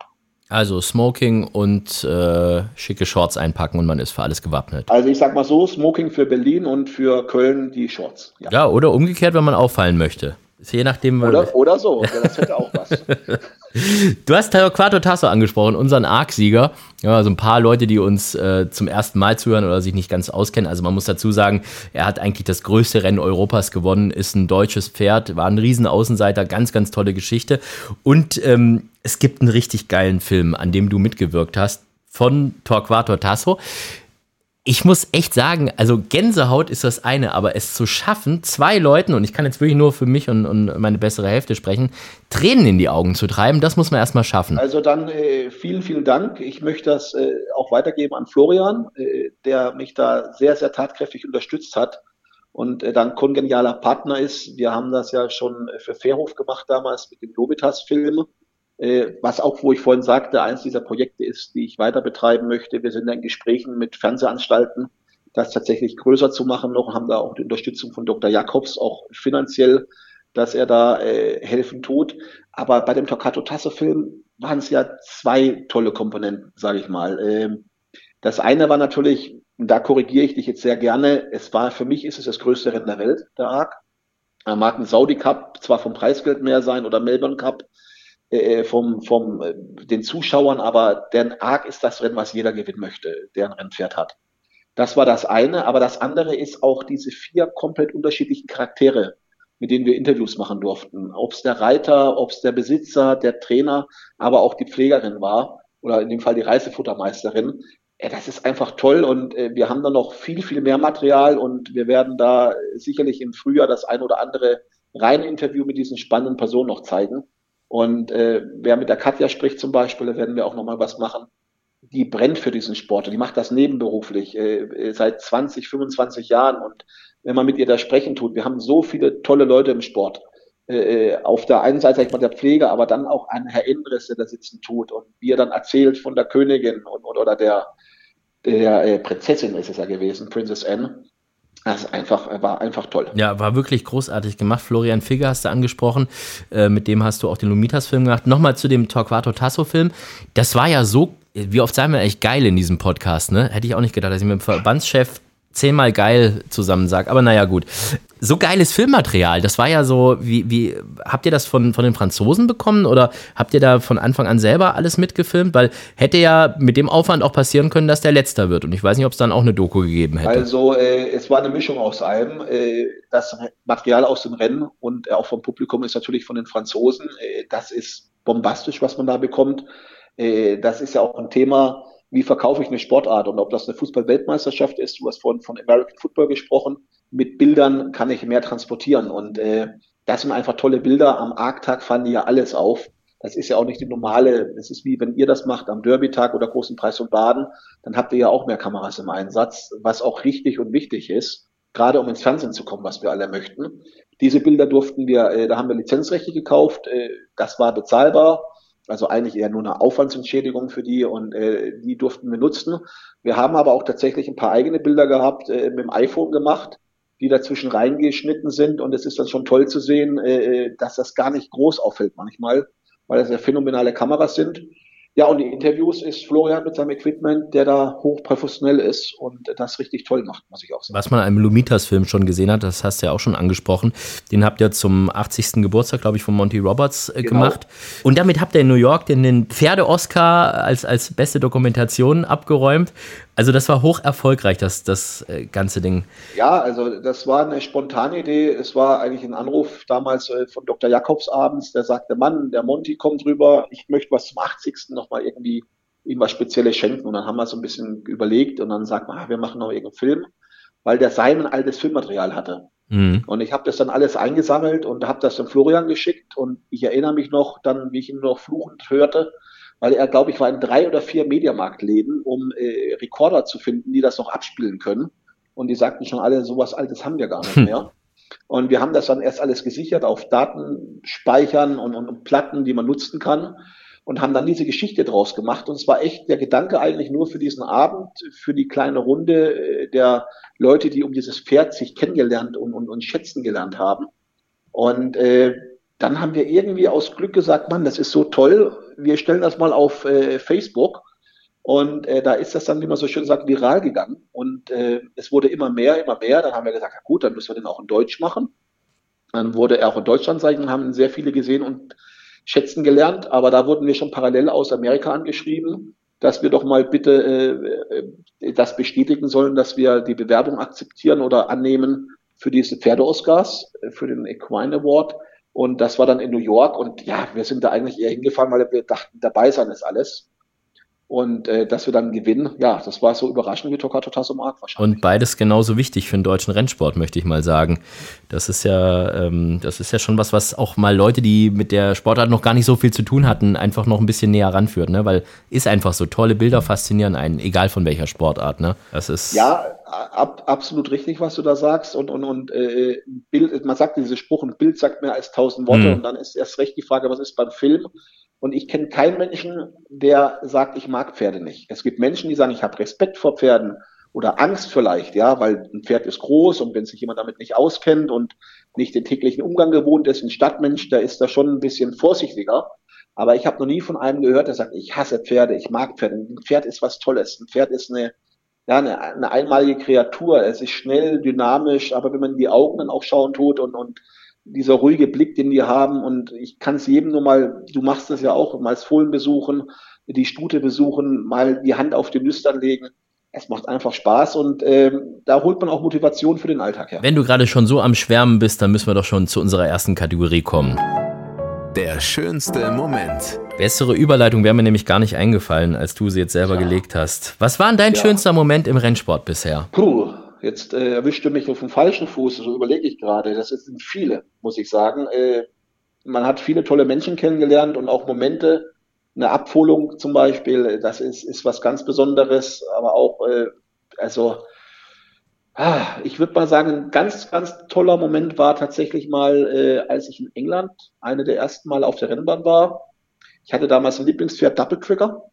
Also Smoking und äh, schicke Shorts einpacken und man ist für alles gewappnet. Also ich sag mal so, Smoking für Berlin und für Köln die Shorts. Ja, ja oder umgekehrt, wenn man auffallen möchte. Ist je nachdem. Oder, oder so, das hätte auch was. Du hast Quattro Tasso angesprochen, unseren Arc-Sieger. Ja, also ein paar Leute, die uns äh, zum ersten Mal zuhören oder sich nicht ganz auskennen. Also man muss dazu sagen, er hat eigentlich das größte Rennen Europas gewonnen, ist ein deutsches Pferd, war ein Riesenaußenseiter, ganz, ganz tolle Geschichte. Und ähm, es gibt einen richtig geilen Film, an dem du mitgewirkt hast, von Torquato Tasso. ich muss echt sagen, also Gänsehaut ist das eine, aber es zu schaffen, zwei Leuten, und ich kann jetzt wirklich nur für mich und, und meine bessere Hälfte sprechen, Tränen in die Augen zu treiben, das muss man erstmal schaffen. Also dann äh, vielen, vielen Dank. Ich möchte das äh, auch weitergeben an Florian, äh, der mich da sehr, sehr tatkräftig unterstützt hat und äh, dann kongenialer Partner ist. Wir haben das ja schon für Fairhof gemacht damals mit dem Lobitas-Film äh, was auch, wo ich vorhin sagte, eins dieser Projekte ist, die ich weiter betreiben möchte. Wir sind in Gesprächen mit Fernsehanstalten, das tatsächlich größer zu machen noch, haben da auch die Unterstützung von Dr. Jakobs, auch finanziell, dass er da äh, helfen tut. Aber bei dem Toccato Tasse Film waren es ja zwei tolle Komponenten, sage ich mal. Ähm, das eine war natürlich, und da korrigiere ich dich jetzt sehr gerne, es war, für mich ist es das größte Rennen der Welt, der ARC. Er mag ein Saudi Cup zwar vom Preisgeld mehr sein oder Melbourne Cup, äh, vom, vom äh, den Zuschauern, aber der Arc ist das Rennen, was jeder gewinnen möchte, der ein Rennpferd hat. Das war das eine, aber das andere ist auch diese vier komplett unterschiedlichen Charaktere, mit denen wir Interviews machen durften. Ob es der Reiter, ob es der Besitzer, der Trainer, aber auch die Pflegerin war oder in dem Fall die Reisefuttermeisterin. Ja, das ist einfach toll und äh, wir haben da noch viel, viel mehr Material und wir werden da sicherlich im Frühjahr das ein oder andere reine Interview mit diesen spannenden Personen noch zeigen. Und äh, wer mit der Katja spricht zum Beispiel, da werden wir auch nochmal was machen. Die brennt für diesen Sport und die macht das nebenberuflich äh, äh seit 20, 25 Jahren. Und wenn man mit ihr da sprechen tut, wir haben so viele tolle Leute im Sport. Äh, äh auf der einen Seite, sag ich mal, der Pflege, aber dann auch ein Herr Endres, der da sitzen tut und wie er dann erzählt von der Königin und, oder der, der äh, Prinzessin ist es ja gewesen, Princess Anne das einfach, war einfach toll. Ja, war wirklich großartig gemacht. Florian Figger hast du angesprochen. Äh, mit dem hast du auch den Lumitas-Film gemacht. Nochmal zu dem Torquato Tasso-Film. Das war ja so, wie oft sagen wir echt geil in diesem Podcast, ne? Hätte ich auch nicht gedacht, dass ich mit dem Verbandschef zehnmal geil zusammen sage. Aber naja, gut. So geiles Filmmaterial. Das war ja so, wie, wie habt ihr das von, von den Franzosen bekommen oder habt ihr da von Anfang an selber alles mitgefilmt? Weil hätte ja mit dem Aufwand auch passieren können, dass der Letzter wird. Und ich weiß nicht, ob es dann auch eine Doku gegeben hätte. Also, äh, es war eine Mischung aus allem. Äh, das Material aus dem Rennen und äh, auch vom Publikum ist natürlich von den Franzosen. Äh, das ist bombastisch, was man da bekommt. Äh, das ist ja auch ein Thema, wie verkaufe ich eine Sportart und ob das eine Fußball-Weltmeisterschaft ist, du hast vorhin von American Football gesprochen, mit Bildern kann ich mehr transportieren und äh, das sind einfach tolle Bilder. Am Arktag fallen die ja alles auf. Das ist ja auch nicht die normale, es ist wie wenn ihr das macht am Derby-Tag oder Großen Preis und Baden, dann habt ihr ja auch mehr Kameras im Einsatz, was auch richtig und wichtig ist, gerade um ins Fernsehen zu kommen, was wir alle möchten. Diese Bilder durften wir, äh, da haben wir Lizenzrechte gekauft, äh, das war bezahlbar also eigentlich eher nur eine Aufwandsentschädigung für die und äh, die durften wir nutzen. Wir haben aber auch tatsächlich ein paar eigene Bilder gehabt, äh, mit dem iPhone gemacht, die dazwischen reingeschnitten sind und es ist dann schon toll zu sehen, äh, dass das gar nicht groß auffällt manchmal, weil das ja phänomenale Kameras sind. Ja, und die Interviews ist Florian mit seinem Equipment, der da hochprofessionell ist und das richtig toll macht, muss ich auch sagen. Was man im Lumitas-Film schon gesehen hat, das hast du ja auch schon angesprochen, den habt ihr zum 80. Geburtstag, glaube ich, von Monty Roberts äh, genau. gemacht. Und damit habt ihr in New York den, den Pferde-Oscar als, als beste Dokumentation abgeräumt. Also das war hoch erfolgreich, das, das äh, ganze Ding. Ja, also das war eine spontane Idee. Es war eigentlich ein Anruf damals äh, von Dr. Jakobs abends, der sagte, Mann, der Monty kommt rüber, ich möchte was zum 80. nochmal irgendwie ihm was Spezielles schenken. Und dann haben wir so ein bisschen überlegt und dann sagt man, ah, wir machen noch irgendeinen Film, weil der sein altes Filmmaterial hatte. Mhm. Und ich habe das dann alles eingesammelt und habe das dann Florian geschickt und ich erinnere mich noch dann, wie ich ihn noch fluchend hörte, weil er, glaube ich, war in drei oder vier Mediamarktläden, um äh, Rekorder zu finden, die das noch abspielen können. Und die sagten schon alle, sowas Altes haben wir gar nicht hm. mehr. Und wir haben das dann erst alles gesichert auf Datenspeichern und, und, und Platten, die man nutzen kann und haben dann diese Geschichte draus gemacht. Und es war echt der Gedanke eigentlich nur für diesen Abend, für die kleine Runde äh, der Leute, die um dieses Pferd sich kennengelernt und, und, und schätzen gelernt haben. Und äh, dann haben wir irgendwie aus Glück gesagt, Mann, das ist so toll, wir stellen das mal auf äh, Facebook. Und äh, da ist das dann, wie man so schön sagt, viral gegangen. Und äh, es wurde immer mehr, immer mehr. Dann haben wir gesagt, ja gut, dann müssen wir den auch in Deutsch machen. Dann wurde er auch in Deutschland sein, haben sehr viele gesehen und schätzen gelernt. Aber da wurden wir schon parallel aus Amerika angeschrieben, dass wir doch mal bitte äh, äh das bestätigen sollen, dass wir die Bewerbung akzeptieren oder annehmen für diese Pferde-Oscars, äh, für den Equine Award. Und das war dann in New York. Und ja, wir sind da eigentlich eher hingefahren, weil wir dachten, dabei sein ist alles. Und äh, dass wir dann gewinnen, ja, das war so überraschend wie Tokato Tasso Mark wahrscheinlich. Und beides genauso wichtig für den deutschen Rennsport, möchte ich mal sagen. Das ist ja, ähm, das ist ja schon was, was auch mal Leute, die mit der Sportart noch gar nicht so viel zu tun hatten, einfach noch ein bisschen näher ranführt, ne? Weil ist einfach so, tolle Bilder faszinieren einen, egal von welcher Sportart, ne? Das ist. Ja, ab, absolut richtig, was du da sagst. Und, und, und äh, Bild, man sagt diesen Spruch, ein Bild sagt mehr als tausend Worte. Mhm. Und dann ist erst recht die Frage, was ist beim Film? Und ich kenne keinen Menschen, der sagt, ich mag Pferde nicht. Es gibt Menschen, die sagen, ich habe Respekt vor Pferden oder Angst vielleicht, ja, weil ein Pferd ist groß und wenn sich jemand damit nicht auskennt und nicht den täglichen Umgang gewohnt ist, ein Stadtmensch, der ist da schon ein bisschen vorsichtiger. Aber ich habe noch nie von einem gehört, der sagt, ich hasse Pferde, ich mag Pferde. Ein Pferd ist was Tolles. Ein Pferd ist eine, ja, eine, eine einmalige Kreatur. Es ist schnell, dynamisch, aber wenn man in die Augen dann auch schauen tut und, und dieser ruhige Blick, den die haben. Und ich kann es jedem nur mal, du machst das ja auch, mal das Fohlen besuchen, die Stute besuchen, mal die Hand auf den Nüstern legen. Es macht einfach Spaß und ähm, da holt man auch Motivation für den Alltag her. Wenn du gerade schon so am Schwärmen bist, dann müssen wir doch schon zu unserer ersten Kategorie kommen. Der schönste Moment. Bessere Überleitung wäre mir nämlich gar nicht eingefallen, als du sie jetzt selber ja. gelegt hast. Was war denn dein ja. schönster Moment im Rennsport bisher? Puh, Jetzt äh, erwischte mich auf dem falschen Fuß, so überlege ich gerade. Das sind viele, muss ich sagen. Äh, man hat viele tolle Menschen kennengelernt und auch Momente. Eine Abholung zum Beispiel, das ist, ist was ganz Besonderes, aber auch, äh, also, ah, ich würde mal sagen, ein ganz, ganz toller Moment war tatsächlich mal, äh, als ich in England eine der ersten Mal auf der Rennbahn war. Ich hatte damals ein Lieblingspferd Double Trigger.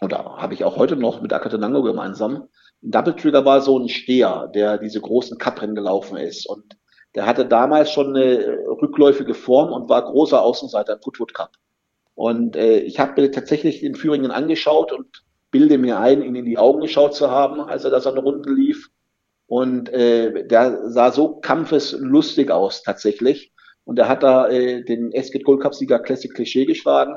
Oder habe ich auch heute noch mit Akatenango gemeinsam. Double Trigger war so ein Steher, der diese großen Cuprennen gelaufen ist. Und der hatte damals schon eine rückläufige Form und war großer Außenseiter im Goodwood Cup. Und äh, ich habe mir tatsächlich den Führingen angeschaut und bilde mir ein, ihn in die Augen geschaut zu haben, als er da seine Runden lief. Und äh, der sah so kampfeslustig aus tatsächlich. Und er hat da äh, den Esket Gold Cup Sieger Classic Klischee geschlagen.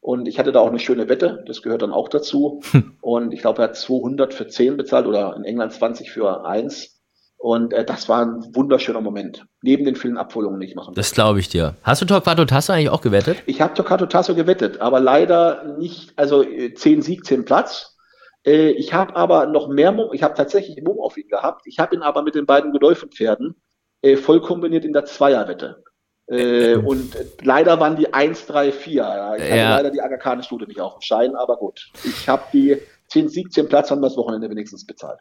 Und ich hatte da auch eine schöne Wette, das gehört dann auch dazu. Hm. Und ich glaube, er hat 200 für 10 bezahlt oder in England 20 für 1. Und äh, das war ein wunderschöner Moment. Neben den vielen Abholungen, die ich machen Das glaube ich dir. Hast du Torquato Tasso eigentlich auch gewettet? Ich habe Torquato Tasso gewettet, aber leider nicht, also 10 äh, Sieg, 10 Platz. Äh, ich habe aber noch mehr, ich habe tatsächlich Mumm auf ihn gehabt. Ich habe ihn aber mit den beiden Gedäufenpferden äh, voll kombiniert in der Zweierwette. Äh, und leider waren die 1, 3, 4. Ich hatte ja. leider die Aga Khan-Studie nicht auf dem Schein, aber gut. Ich habe die 10 Sieg, 10 Platz haben wir das Wochenende wenigstens bezahlt.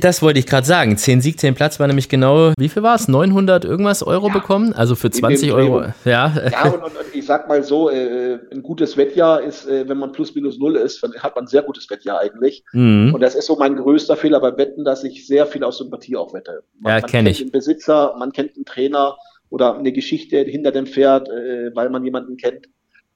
Das wollte ich gerade sagen. 10 Sieg, 10 Platz war nämlich genau, wie viel war es? 900 irgendwas Euro ja. bekommen? Also für 20 Euro. Ja, ja und, und, und, ich sag mal so, äh, ein gutes Wettjahr ist, äh, wenn man plus minus null ist, dann hat man ein sehr gutes Wettjahr eigentlich. Mhm. Und das ist so mein größter Fehler beim Wetten, dass ich sehr viel aus Sympathie auch wette. Man, ja, kenne ich. Den Besitzer, man kennt den Trainer, oder eine Geschichte hinter dem Pferd, äh, weil man jemanden kennt.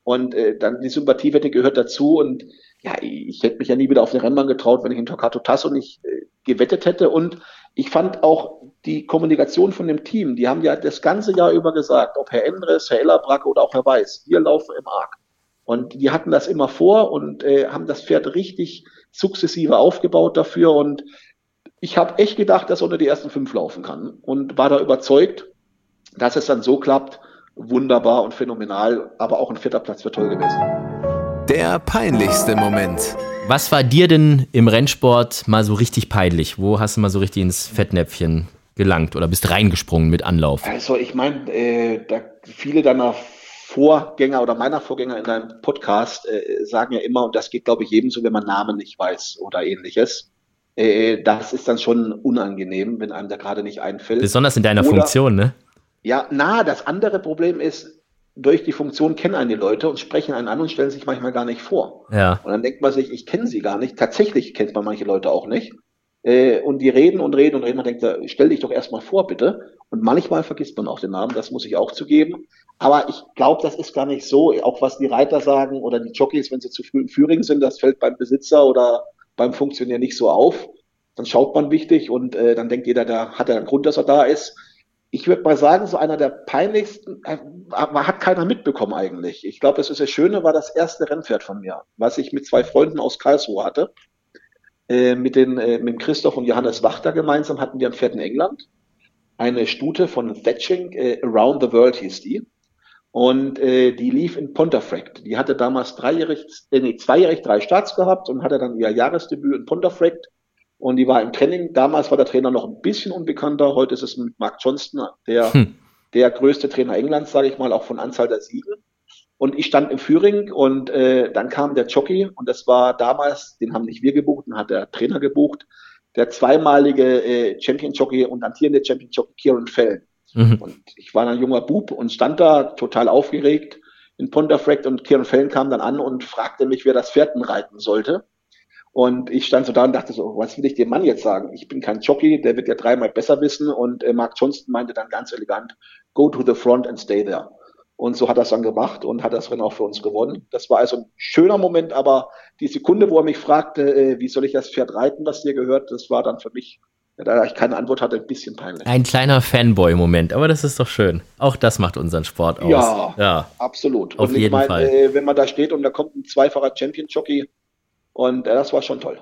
Und äh, dann die Sympathiewette gehört dazu. Und ja, ich hätte mich ja nie wieder auf den Rennbahn getraut, wenn ich in Torquato Tasso nicht äh, gewettet hätte. Und ich fand auch die Kommunikation von dem Team, die haben ja das ganze Jahr über gesagt, ob Herr Endres, Herr Ellerbracke oder auch Herr Weiß, wir laufen im Arc. Und die hatten das immer vor und äh, haben das Pferd richtig sukzessive aufgebaut dafür. Und ich habe echt gedacht, dass er unter die ersten fünf laufen kann und war da überzeugt. Dass es dann so klappt, wunderbar und phänomenal, aber auch ein vierter Platz wäre toll gewesen. Der peinlichste Moment. Was war dir denn im Rennsport mal so richtig peinlich? Wo hast du mal so richtig ins Fettnäpfchen gelangt oder bist reingesprungen mit Anlauf? Also ich meine, äh, da viele deiner Vorgänger oder meiner Vorgänger in deinem Podcast äh, sagen ja immer, und das geht glaube ich jedem so, wenn man Namen nicht weiß oder ähnliches. Äh, das ist dann schon unangenehm, wenn einem da gerade nicht einfällt. Besonders in deiner oder, Funktion, ne? Ja, na, das andere Problem ist, durch die Funktion kennen einen die Leute und sprechen einen an und stellen sich manchmal gar nicht vor. Ja. Und dann denkt man sich, ich kenne sie gar nicht. Tatsächlich kennt man manche Leute auch nicht. Äh, und die reden und reden und reden. Man denkt, stell dich doch erstmal vor, bitte. Und manchmal vergisst man auch den Namen, das muss ich auch zugeben. Aber ich glaube, das ist gar nicht so. Auch was die Reiter sagen oder die Jockeys, wenn sie zu früh im Führing sind, das fällt beim Besitzer oder beim Funktionär nicht so auf. Dann schaut man wichtig und äh, dann denkt jeder, da hat er einen Grund, dass er da ist ich würde mal sagen, so einer der peinlichsten, äh, hat keiner mitbekommen eigentlich. Ich glaube, das ist das Schöne, war das erste Rennpferd von mir, was ich mit zwei Freunden aus Karlsruhe hatte. Äh, mit, den, äh, mit Christoph und Johannes Wachter gemeinsam hatten wir ein Pferd in England. Eine Stute von Thatching, äh, Around the World hieß die. Und äh, die lief in Pontefract. Die hatte damals dreijährig, äh, nee, zweijährig drei Starts gehabt und hatte dann ihr Jahresdebüt in Pontefract. Und die war im Training. Damals war der Trainer noch ein bisschen unbekannter. Heute ist es mit Mark Johnston, der, hm. der größte Trainer Englands, sage ich mal, auch von Anzahl der Siege. Und ich stand im Führing und äh, dann kam der Jockey und das war damals, den haben nicht wir gebucht, den hat der Trainer gebucht, der zweimalige äh, Champion-Jockey und amtierende Champion-Jockey Kieran Fell. Mhm. Und ich war ein junger Bub und stand da total aufgeregt in Pontefract und Kieran Fell kam dann an und fragte mich, wer das Pferden reiten sollte. Und ich stand so da und dachte so, was will ich dem Mann jetzt sagen? Ich bin kein Jockey, der wird ja dreimal besser wissen. Und äh, Mark Johnston meinte dann ganz elegant, go to the front and stay there. Und so hat er es dann gemacht und hat das Rennen auch für uns gewonnen. Das war also ein schöner Moment, aber die Sekunde, wo er mich fragte, äh, wie soll ich das Pferd reiten, was dir gehört, das war dann für mich, da ich keine Antwort hatte, ein bisschen peinlich. Ein kleiner Fanboy-Moment, aber das ist doch schön. Auch das macht unseren Sport aus. Ja, ja. absolut. Auf und jeden mein, Fall. Äh, wenn man da steht und da kommt ein zweifacher Champion-Jockey und äh, das war schon toll.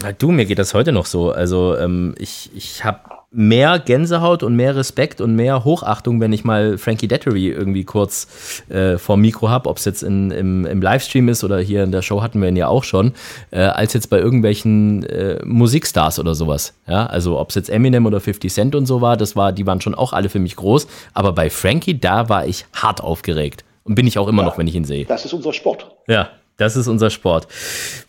Na du, mir geht das heute noch so. Also ähm, ich, ich habe mehr Gänsehaut und mehr Respekt und mehr Hochachtung, wenn ich mal Frankie Dettery irgendwie kurz äh, vor Mikro habe, ob es jetzt in, im, im Livestream ist oder hier in der Show hatten wir ihn ja auch schon, äh, als jetzt bei irgendwelchen äh, Musikstars oder sowas. Ja, also ob es jetzt Eminem oder 50 Cent und so war, das war, die waren schon auch alle für mich groß. Aber bei Frankie, da war ich hart aufgeregt. Und bin ich auch immer ja, noch, wenn ich ihn sehe. Das ist unser Sport. Ja, das ist unser Sport.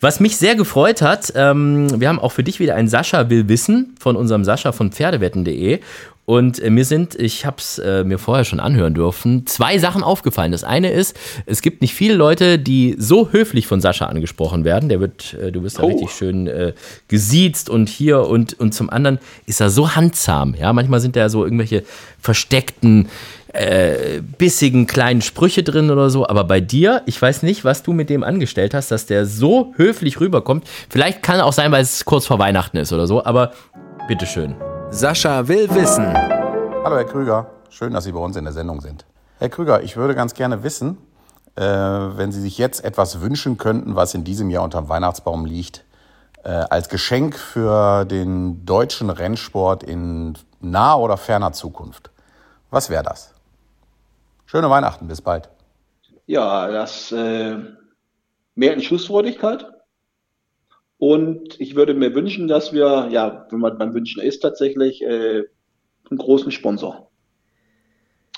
Was mich sehr gefreut hat, ähm, wir haben auch für dich wieder ein Sascha will wissen von unserem Sascha von Pferdewetten.de. Und äh, mir sind, ich habe es äh, mir vorher schon anhören dürfen, zwei Sachen aufgefallen. Das eine ist, es gibt nicht viele Leute, die so höflich von Sascha angesprochen werden. Der wird, äh, du wirst da oh. richtig schön äh, gesiezt und hier und, und zum anderen ist er so handzahm. Ja, manchmal sind da so irgendwelche versteckten äh, bissigen kleinen Sprüche drin oder so. Aber bei dir, ich weiß nicht, was du mit dem angestellt hast, dass der so höflich rüberkommt. Vielleicht kann auch sein, weil es kurz vor Weihnachten ist oder so, aber bitteschön. Sascha will wissen. Hallo Herr Krüger, schön, dass Sie bei uns in der Sendung sind. Herr Krüger, ich würde ganz gerne wissen, äh, wenn Sie sich jetzt etwas wünschen könnten, was in diesem Jahr unterm Weihnachtsbaum liegt, äh, als Geschenk für den deutschen Rennsport in naher oder ferner Zukunft. Was wäre das? Schöne Weihnachten, bis bald. Ja, das äh, mehr Entschlussfreudigkeit. Und ich würde mir wünschen, dass wir, ja, wenn man beim Wünschen ist, tatsächlich äh, einen großen Sponsor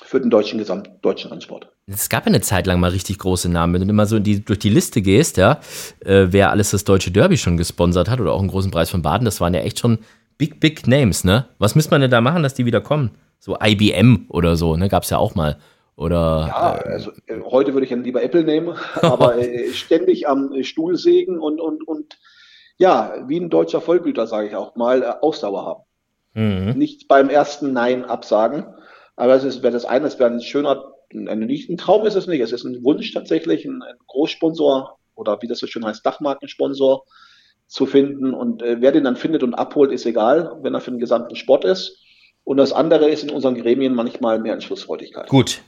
für den deutschen gesamtdeutschen Rennsport. Es gab ja eine Zeit lang mal richtig große Namen. Wenn du immer so die, durch die Liste gehst, ja, äh, wer alles das deutsche Derby schon gesponsert hat oder auch einen großen Preis von Baden, das waren ja echt schon big, big Names, ne? Was müsste man denn da machen, dass die wieder kommen? So IBM oder so, ne? Gab es ja auch mal. Oder, ja, äh, also äh, heute würde ich dann lieber Apple nehmen, aber äh, ständig am Stuhl sägen und, und, und ja, wie ein deutscher Vollblüter, sage ich auch mal, äh, Ausdauer haben. Mhm. Nicht beim ersten Nein absagen. Aber das wäre das eine, es wäre ein schöner, ein, nicht ein Traum ist es nicht, es ist ein Wunsch tatsächlich, ein, ein Großsponsor oder wie das so schön heißt, Dachmarkensponsor zu finden. Und äh, wer den dann findet und abholt, ist egal, wenn er für den gesamten Sport ist. Und das andere ist in unseren Gremien manchmal mehr Entschlussfreudigkeit. Gut,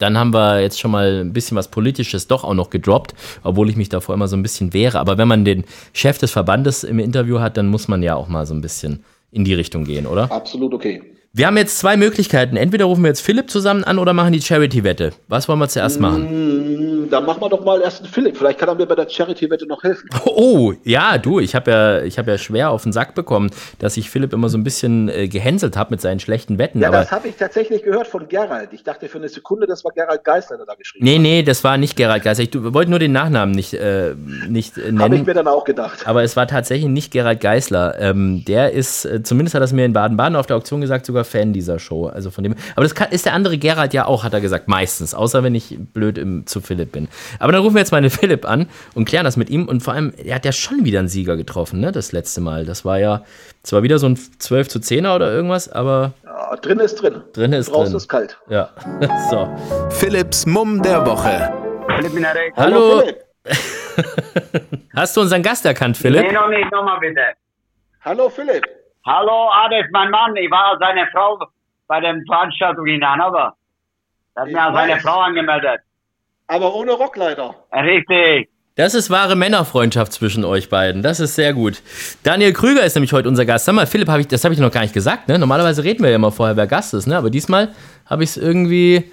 dann haben wir jetzt schon mal ein bisschen was Politisches doch auch noch gedroppt, obwohl ich mich davor immer so ein bisschen wehre. Aber wenn man den Chef des Verbandes im Interview hat, dann muss man ja auch mal so ein bisschen in die Richtung gehen, oder? Absolut okay. Wir haben jetzt zwei Möglichkeiten. Entweder rufen wir jetzt Philipp zusammen an oder machen die Charity-Wette. Was wollen wir zuerst machen? Mm, dann machen wir doch mal erst einen Philipp. Vielleicht kann er mir bei der Charity-Wette noch helfen. Oh, ja, du, ich habe ja, hab ja schwer auf den Sack bekommen, dass ich Philipp immer so ein bisschen äh, gehänselt habe mit seinen schlechten Wetten. Ja, das habe ich tatsächlich gehört von Gerald. Ich dachte für eine Sekunde, das war Gerald Geisler, der da geschrieben nee, hat. Nee, nee, das war nicht Gerald Geisler. Ich wollte nur den Nachnamen nicht, äh, nicht äh, nennen. Habe ich mir dann auch gedacht. Aber es war tatsächlich nicht Gerald Geisler. Ähm, der ist, äh, zumindest hat er es mir in Baden-Baden auf der Auktion gesagt, sogar Fan dieser Show. Also von dem. Aber das kann, ist der andere Gerald ja auch, hat er gesagt, meistens. Außer wenn ich blöd im, zu Philipp bin. Aber dann rufen wir jetzt mal den Philipp an und klären das mit ihm. Und vor allem, er hat ja schon wieder einen Sieger getroffen, ne? Das letzte Mal. Das war ja zwar wieder so ein 12 zu 10er oder irgendwas, aber. Ja, drin ist drin. Drin ist Draußen drin. ist kalt. Ja. so. Philipps Mumm der Woche. Hallo. Hallo Philipp. Hast du unseren Gast erkannt, Philipp? Nee, noch nicht, nochmal bitte. Hallo Philipp. Hallo Adef, mein Mann, ich war seine Frau bei der Veranstaltung in Hannover. Da hat mir auch seine Frau angemeldet. Aber ohne Rockleiter. Richtig. Das ist wahre Männerfreundschaft zwischen euch beiden. Das ist sehr gut. Daniel Krüger ist nämlich heute unser Gast. Sag mal, Philipp, hab ich, das habe ich noch gar nicht gesagt. Ne? Normalerweise reden wir ja immer vorher, wer Gast ist. Ne? Aber diesmal habe ich es irgendwie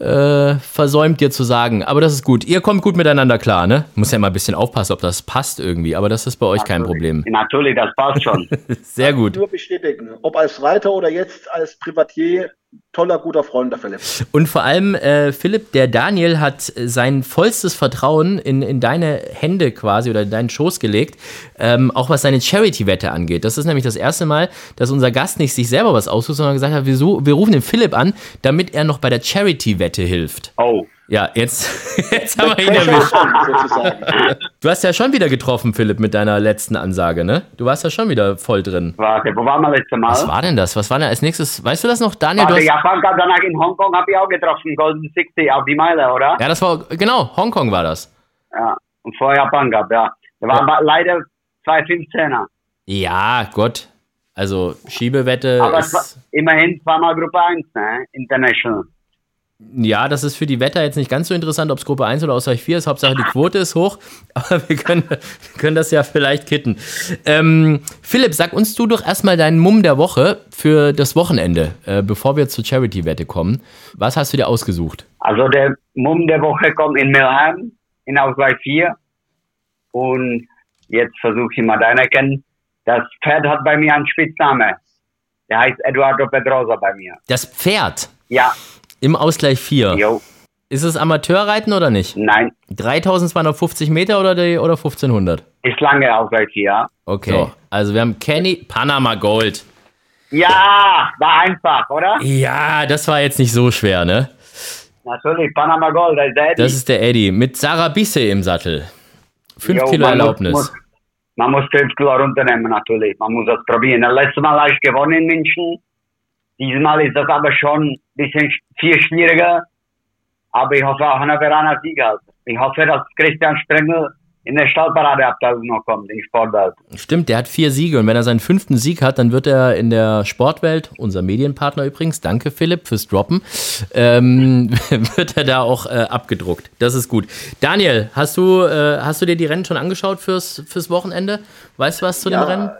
äh, versäumt, dir zu sagen. Aber das ist gut. Ihr kommt gut miteinander klar, ne? Muss ja mal ein bisschen aufpassen, ob das passt irgendwie. Aber das ist bei euch kein Problem. Natürlich, das passt schon. Sehr gut. Nur bestätigen, ob als Reiter oder jetzt als Privatier, toller, guter Freund der Philipp. Und vor allem, äh, Philipp, der Daniel hat sein vollstes Vertrauen in, in deine Hände quasi oder in deinen Schoß gelegt, ähm, auch was seine Charity-Wette angeht. Das ist nämlich das erste Mal, dass unser Gast nicht sich selber was aussucht, sondern gesagt hat, wir, so, wir rufen den Philipp an, damit er noch bei der Charity-Wette hilft. Oh. Ja, jetzt, jetzt haben wir ihn erwischt. Du hast ja schon wieder getroffen, Philipp, mit deiner letzten Ansage, ne? Du warst ja schon wieder voll drin. Warte, wo waren wir letztes Mal? Was war denn das? Was war denn als nächstes? Weißt du das noch, Daniel? Du Warte, hast, Japan danach in Hongkong habe ich auch getroffen, Golden 60 auf die Meile, oder? ja, das war, genau, Hongkong war das. Ja. Und vor Japan Cup, ja. Da waren Ja. leider zwei 15er. Ja, Gott. Also, Schiebewette Aber es war ist. immerhin zweimal Gruppe 1, ne? International. Ja, das ist für die Wetter jetzt nicht ganz so interessant, ob es Gruppe 1 oder Ausgleich 4 ist. Hauptsache die Quote ist hoch. Aber wir können, können das ja vielleicht kitten. Ähm, Philipp, sag uns du doch erstmal deinen Mumm der Woche für das Wochenende, äh, bevor wir zur Charity-Wette kommen. Was hast du dir ausgesucht? Also der Mumm der Woche kommt in Milheim, in Ausgleich 4. Und jetzt versuche ich mal deiner kennen. Das Pferd hat bei mir einen Spitzname. Der heißt Eduardo Pedrosa bei mir. Das Pferd Ja, im Ausgleich 4. jo, Ist es Amateurreiten oder nicht? nein, 3250 Meter oder, die, oder 1500? ist lange Ausgleich 4, ja. Okay. Also wir haben Kenny Panama Gold. Ja, war einfach, oder? Ja, das war jetzt nicht so schwer, ne? Natürlich, Panama Gold, das ist der Eddie. Das ist der Eddie mit Sarah Bisse im Sattel. Fünf Jo, Kilo man muss- Erlaubnis. Muss, man muss 5 Kilo runternehmen, natürlich. Man muss das probieren. Das letzte Mal habe ich gewonnen in München. Diesmal ist das aber schon ein bisschen sch- viel schwieriger. Aber ich hoffe auch Hannoveraner Sieg halt. Ich hoffe, dass Christian Sprengel in der Stallparadeabteilung noch kommt, in die Sportwelt. Stimmt, der hat vier Siege und wenn er seinen fünften Sieg hat, dann wird er in der Sportwelt, unser Medienpartner übrigens, danke Philipp fürs Droppen, ähm, wird er da auch äh, abgedruckt. Das ist gut. Daniel, hast du, äh, hast du dir die Rennen schon angeschaut fürs, fürs Wochenende? Weißt du was zu dem Rennen?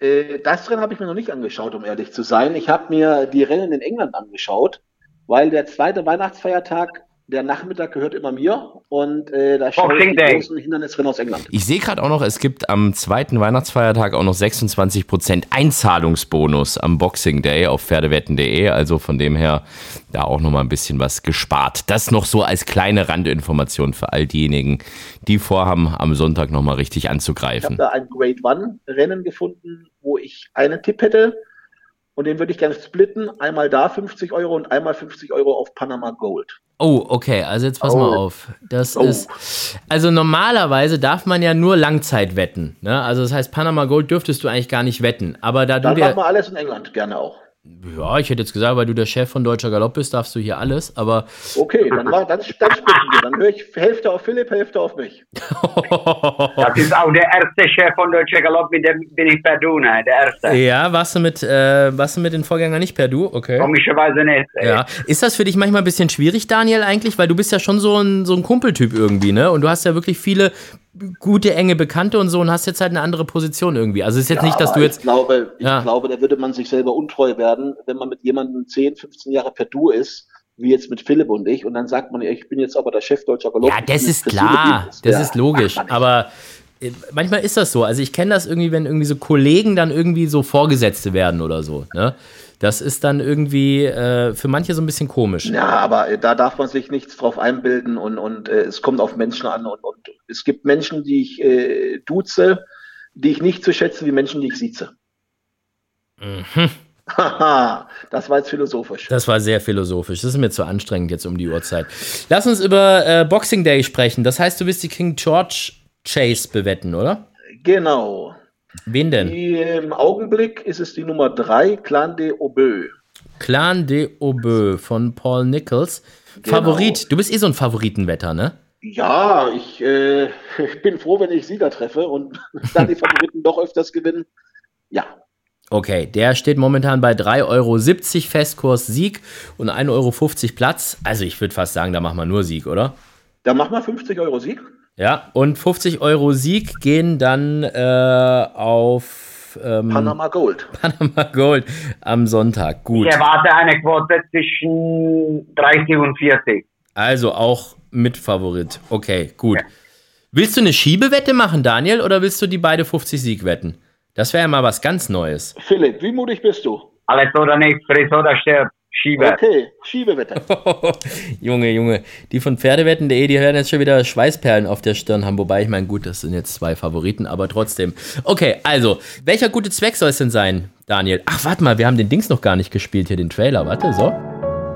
Äh, das Rennen habe ich mir noch nicht angeschaut, um ehrlich zu sein. Ich habe mir die Rennen in England angeschaut, weil der zweite Weihnachtsfeiertag, der Nachmittag gehört immer mir und äh, da schaue ich die Day. großen Hindernisrennen aus England. Ich sehe gerade auch noch, es gibt am zweiten Weihnachtsfeiertag auch noch 26% Einzahlungsbonus am Boxing Day auf pferdewetten.de. Also von dem her da auch nochmal ein bisschen was gespart. Das noch so als kleine Randinformation für all diejenigen, die vorhaben, am Sonntag nochmal richtig Ich habe anzugreifen. da ein Grade One Rennen gefunden, wo ich einen Tipp hätte und den würde ich gerne splitten. Einmal da 50 Euro und einmal 50 Euro auf Panama Gold. Oh, okay, also jetzt pass Oh. mal auf. Das Oh. ist. Also normalerweise darf man ja nur Langzeit wetten. Ne? Also das heißt, Panama Gold dürftest du eigentlich gar nicht wetten. Aber da du Dann machen dir. wir alles in England gerne auch. Ja, ich hätte jetzt gesagt, weil du der Chef von Deutscher Galopp bist, darfst du hier alles, aber. Okay, dann, war, dann, dann splitten wir. Dann höre ich Hälfte auf Philipp, Hälfte auf mich. Das ist auch der erste Chef von Deutsche Galopp, mit dem bin ich per Du, ne? Der erste. Ja, warst du mit, äh, warst du mit den Vorgängern nicht per Du? Okay. Komischerweise nicht. ey. Ja. Ist das für dich manchmal ein bisschen schwierig, Daniel, eigentlich? Weil du bist ja schon so ein, so ein Kumpeltyp irgendwie, ne? Und du hast ja wirklich viele gute, enge Bekannte und so und hast jetzt halt eine andere Position irgendwie. Also es ist jetzt nicht, dass du jetzt. Ich glaube, ich Ja. glaube, da würde man sich selber untreu werden, wenn man mit jemandem 10, 15 Jahre per Du ist, wie jetzt mit Philipp und ich, und dann sagt man, ich bin jetzt aber der Chef deutscher Galopp. Ja, das ist klar. Das Ja, ist logisch. Aber äh, manchmal ist das so. Also ich kenne das irgendwie, wenn irgendwie so Kollegen dann irgendwie so Vorgesetzte werden oder so. Ne? Das ist dann irgendwie äh, für manche so ein bisschen komisch. Ja, aber äh, da darf man sich nichts drauf einbilden und, und äh, es kommt auf Menschen an und, und es gibt Menschen, die ich äh, duze, die ich nicht so schätze wie Menschen, die ich sieze. Mhm. Haha, das war jetzt philosophisch. Das war sehr philosophisch. Das ist mir zu anstrengend jetzt um die Uhrzeit. Lass uns über äh, Boxing Day sprechen. Das heißt, du wirst die King George Chase bewetten, oder? Genau. Wen denn? Die, Im Augenblick ist es die Nummer 3, Clan de Aubeux. Clan de Aubeux von Paul Nichols. Genau. Favorit. Du bist eh so ein Favoritenwetter, ne? Ja, ich, äh, ich bin froh, wenn ich Sieger treffe und dann die Favoriten doch öfters gewinnen. Ja, Okay, der steht momentan bei 3,70 Euro Festkurs Sieg und 1,50 Euro Platz. Also ich würde fast sagen, da machen wir nur Sieg, oder? dann machen wir 50 Euro Sieg. Ja, und 50 Euro Sieg gehen dann äh, auf Ähm, Panama Gold. Panama Gold am Sonntag. Gut. Ich erwarte eine Quote zwischen 30 und 40. Also auch Mitfavorit. Okay, gut. Ja. Willst du eine Schiebewette machen, Daniel, oder willst du die beide 50 Sieg wetten? Das wäre ja mal was ganz Neues. Philipp, wie mutig bist du? Alles oder nichts, friss oder stirb. Schiebe. Okay, Schiebewette. Junge, Junge. Die von Pferdewetten.de, die hören jetzt schon wieder Schweißperlen auf der Stirn haben. Wobei, ich meine, gut, das sind jetzt zwei Favoriten, aber trotzdem. Okay, also, welcher gute Zweck soll es denn sein, Daniel? Ach, warte mal, wir haben den Dings noch gar nicht gespielt hier, den Trailer. Warte, so.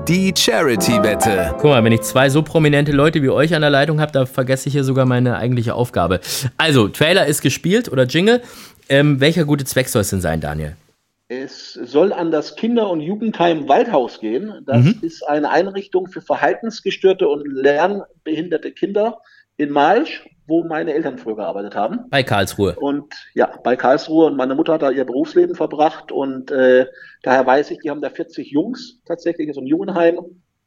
Die Charity-Wette. Guck mal, wenn ich zwei so prominente Leute wie euch an der Leitung habe, da vergesse ich hier sogar meine eigentliche Aufgabe. Also, Trailer ist gespielt oder Jingle. Ähm, welcher gute Zweck soll es denn sein, Daniel? Es soll an das Kinder- und Jugendheim Waldhaus gehen. Das mhm. ist eine Einrichtung für verhaltensgestörte und lernbehinderte Kinder in Malsch, wo meine Eltern früher gearbeitet haben. Bei Karlsruhe. Und ja, bei Karlsruhe. Und meine Mutter hat da ihr Berufsleben verbracht. Und äh, daher weiß ich, die haben da 40 Jungs tatsächlich, so ein Jugendheim.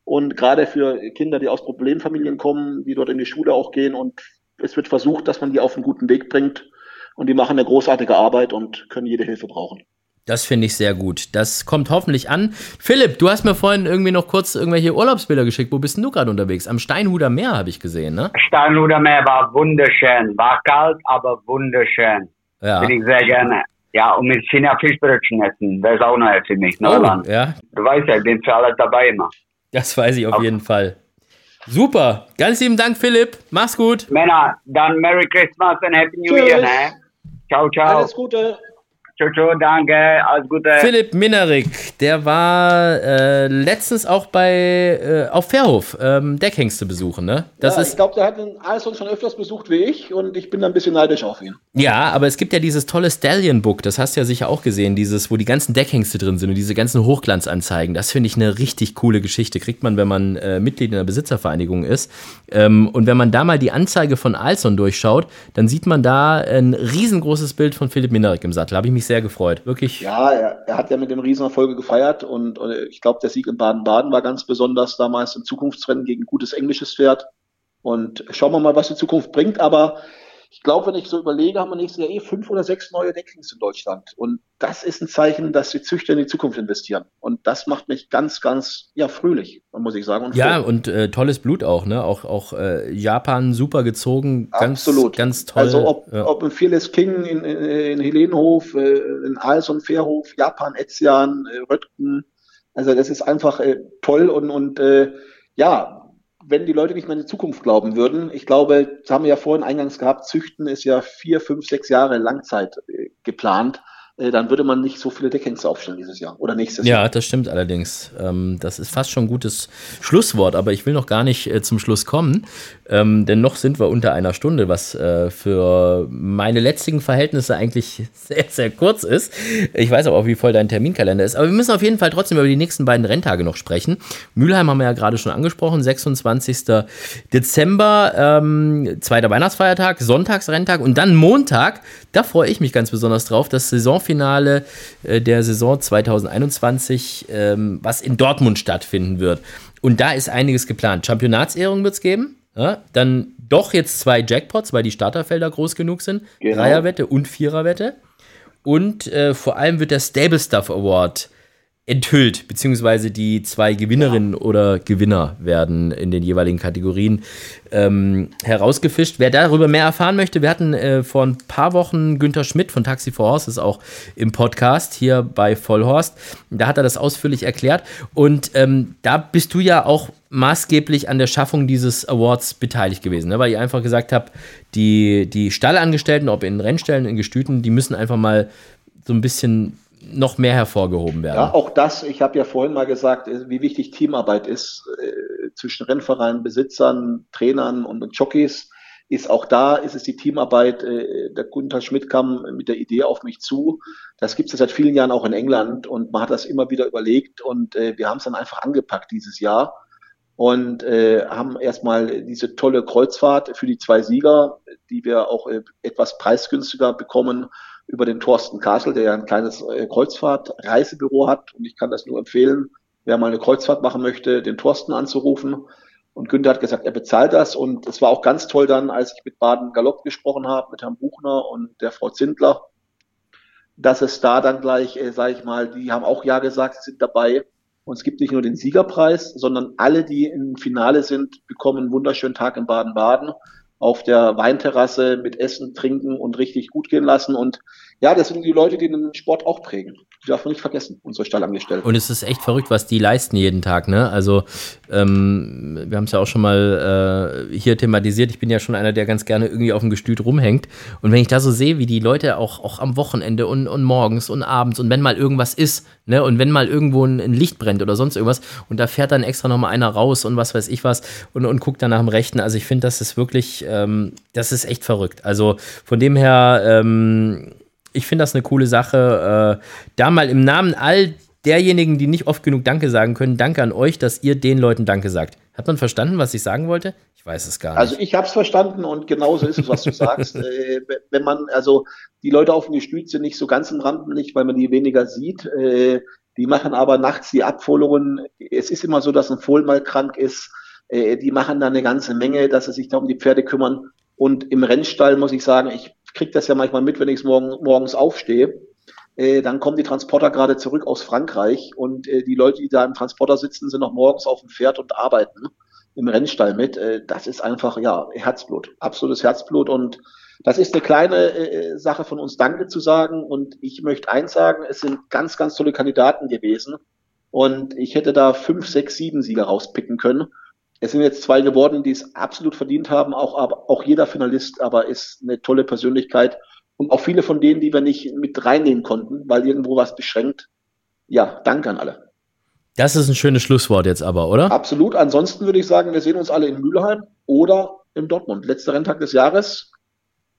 Und gerade für Kinder, die aus Problemfamilien kommen, die dort in die Schule auch gehen. Und es wird versucht, dass man die auf einen guten Weg bringt. Und die machen eine großartige Arbeit und können jede Hilfe brauchen. Das finde ich sehr gut. Das kommt hoffentlich an. Philipp, du hast mir vorhin irgendwie noch kurz irgendwelche Urlaubsbilder geschickt. Wo bist denn du gerade unterwegs? Am Steinhuder Meer habe ich gesehen, ne? Steinhuder Meer war wunderschön. War kalt, aber wunderschön. Ja. Bin ich sehr gerne. Ja, und mit China Fischbrötchen essen. Das ist auch neu für mich. Neuland. Oh, ja. Du weißt ja, ich bin für alles dabei immer. Das weiß ich auf, auf jeden Fall. Super. Ganz lieben Dank, Philipp. Mach's gut. Männer, dann Merry Christmas und Happy New Tschüss. Year, ne? Ciao, ciao. Alles Gute. Ciao, ciao, danke, alles Gute. Philipp Minerik, der war äh, letztens auch bei äh, auf Fairhof ähm, Deckhengste besuchen, ne? Das ja, ist, ich glaube, der hat den Alison schon öfters besucht wie ich und ich bin da ein bisschen neidisch auf ihn. Ja, aber es gibt ja dieses tolle Stallion Book, das hast du ja sicher auch gesehen, dieses, wo die ganzen Deckhengste drin sind und diese ganzen Hochglanzanzeigen. Das finde ich eine richtig coole Geschichte. Kriegt man, wenn man äh, Mitglied in einer Besitzervereinigung ist. Ähm, und wenn man da mal die Anzeige von Alson durchschaut, dann sieht man da ein riesengroßes Bild von Philipp Minerik im Sattel. Habe ich mich sehr gefreut. Wirklich. Ja, er, er hat ja mit dem Riesenerfolge gefeiert und, und ich glaube, der Sieg in Baden-Baden war ganz besonders damals im Zukunftsrennen gegen gutes englisches Pferd. Und schauen wir mal, was die Zukunft bringt. Aber ich glaube, wenn ich so überlege, haben wir nächstes Jahr eh fünf oder sechs neue Deckings in Deutschland. Und das ist ein Zeichen, dass die Züchter in die Zukunft investieren. Und das macht mich ganz, ganz, ja, fröhlich, muss ich sagen. Und ja, froh. und äh, tolles Blut auch, ne? Auch, auch äh, Japan super gezogen. Ganz, Absolut. Ganz toll. Also, ob, ja. ob ein Fearless King in, in, in Helenhof, äh, in Alson Fairhof, Japan, Etzian, äh, Röttgen. Also, das ist einfach äh, toll und, und äh, ja, wenn die Leute nicht mehr in die Zukunft glauben würden, ich glaube, das haben wir ja vorhin eingangs gehabt, Züchten ist ja vier, fünf, sechs Jahre Langzeit äh, geplant. Äh, dann würde man nicht so viele Deckhengste aufstellen dieses Jahr oder nächstes ja, Jahr. Ja, das stimmt allerdings. Ähm, das ist fast schon ein gutes Schlusswort, aber ich will noch gar nicht äh, zum Schluss kommen, ähm, denn noch sind wir unter einer Stunde, was äh, für meine letztigen Verhältnisse eigentlich sehr, sehr kurz ist. Ich weiß aber auch, wie voll dein Terminkalender ist. Aber wir müssen auf jeden Fall trotzdem über die nächsten beiden Renntage noch sprechen. Mülheim haben wir ja gerade schon angesprochen, 26. Dezember, ähm, zweiter Weihnachtsfeiertag, Sonntagsrenntag und dann Montag. Da freue ich mich ganz besonders drauf, das Saison Saisonfinale äh, der Saison 2021, ähm, was in Dortmund stattfinden wird. Und da ist einiges geplant. Championatsehrung wird es geben. Ja, dann doch jetzt zwei Jackpots, weil die Starterfelder groß genug sind. Genau. Dreierwette und Viererwette. Und äh, vor allem wird der Stable Stuff Award enthüllt, beziehungsweise die zwei Gewinnerinnen ja. oder Gewinner werden in den jeweiligen Kategorien ähm, herausgefischt. Wer darüber mehr erfahren möchte, wir hatten äh, vor ein paar Wochen Günther Schmidt von Taxi for Horses auch im Podcast hier bei Vollhorst. Da hat er das ausführlich erklärt. Und ähm, da bist du ja auch maßgeblich an der Schaffung dieses Awards beteiligt gewesen, ne? weil ich einfach gesagt habe, die, die Stallangestellten, ob in Rennstellen, in Gestüten, die müssen einfach mal so ein bisschen noch mehr hervorgehoben werden. Ja, auch das, ich habe ja vorhin mal gesagt, äh, wie wichtig Teamarbeit ist äh, zwischen Rennvereinen, Besitzern, Trainern und, und Jockeys. Ist auch da, ist es die Teamarbeit. Äh, der Gunther Schmidt kam mit der Idee auf mich zu. Das gibt es seit vielen Jahren auch in England und man hat das immer wieder überlegt und äh, wir haben es dann einfach angepackt dieses Jahr und äh, haben erstmal diese tolle Kreuzfahrt für die zwei Sieger, die wir auch äh, etwas preisgünstiger bekommen über den Thorsten Kasel, der ja ein kleines äh, Kreuzfahrt-Reisebüro hat. Und ich kann das nur empfehlen, wer mal eine Kreuzfahrt machen möchte, den Thorsten anzurufen. Und Günther hat gesagt, er bezahlt das. Und es war auch ganz toll dann, als ich mit Baden Galopp gesprochen habe, mit Herrn Buchner und der Frau Zindler. dass es da dann gleich, äh, sage ich mal, die haben auch Ja gesagt, sind dabei. Und es gibt nicht nur den Siegerpreis, sondern alle, die im Finale sind, bekommen einen wunderschönen Tag in Baden-Baden auf der Weinterrasse mit Essen, Trinken und richtig gut gehen lassen. Und ja, das sind die Leute, die den Sport auch prägen. Die darf man nicht vergessen, unsere Stallangestellten. Und es ist echt verrückt, was die leisten jeden Tag. Ne? Also ähm, wir haben es ja auch schon mal äh, hier thematisiert. Ich bin ja schon einer, der ganz gerne irgendwie auf dem Gestüt rumhängt. Und wenn ich da so sehe, wie die Leute auch, auch am Wochenende und, und morgens und abends und wenn mal irgendwas ist, ne, und wenn mal irgendwo ein, ein Licht brennt oder sonst irgendwas, und da fährt dann extra nochmal einer raus und was weiß ich was und, und guckt dann nach dem Rechten. Also ich finde, das ist wirklich, ähm, das ist echt verrückt. Also von dem her, ähm, ich finde das eine coole Sache. Äh, da mal im Namen all derjenigen, die nicht oft genug Danke sagen können, danke an euch, dass ihr den Leuten Danke sagt. Hat man verstanden, was ich sagen wollte? Ich weiß es gar nicht. Also ich habe es verstanden und genauso ist es, was du sagst. Äh, wenn man, also die Leute auf dem Gestüt sind nicht so ganz im Rampenlicht, weil man die weniger sieht. Äh, die machen aber nachts die Abholungen. Es ist immer so, dass ein Fohlen mal krank ist. Äh, die machen da eine ganze Menge, dass sie sich da um die Pferde kümmern. Und im Rennstall muss ich sagen, ich kriege das ja manchmal mit, wenn ich morgen, morgens aufstehe. Äh, dann kommen die Transporter gerade zurück aus Frankreich und äh, die Leute, die da im Transporter sitzen, sind noch morgens auf dem Pferd und arbeiten im Rennstall mit. Äh, das ist einfach, ja, Herzblut, absolutes Herzblut und das ist eine kleine äh, Sache von uns, Danke zu sagen. Und ich möchte eins sagen, es sind ganz, ganz tolle Kandidaten gewesen. Und ich hätte da fünf, sechs, sieben Sieger rauspicken können. Es sind jetzt zwei geworden, die es absolut verdient haben, auch, aber, auch jeder Finalist, aber ist eine tolle Persönlichkeit. Und auch viele von denen, die wir nicht mit reinnehmen konnten, weil irgendwo was beschränkt. Ja, danke an alle. Das ist ein schönes Schlusswort jetzt aber, oder? Absolut. Ansonsten würde ich sagen, wir sehen uns alle in Mülheim oder in Dortmund. Letzter Renntag des Jahres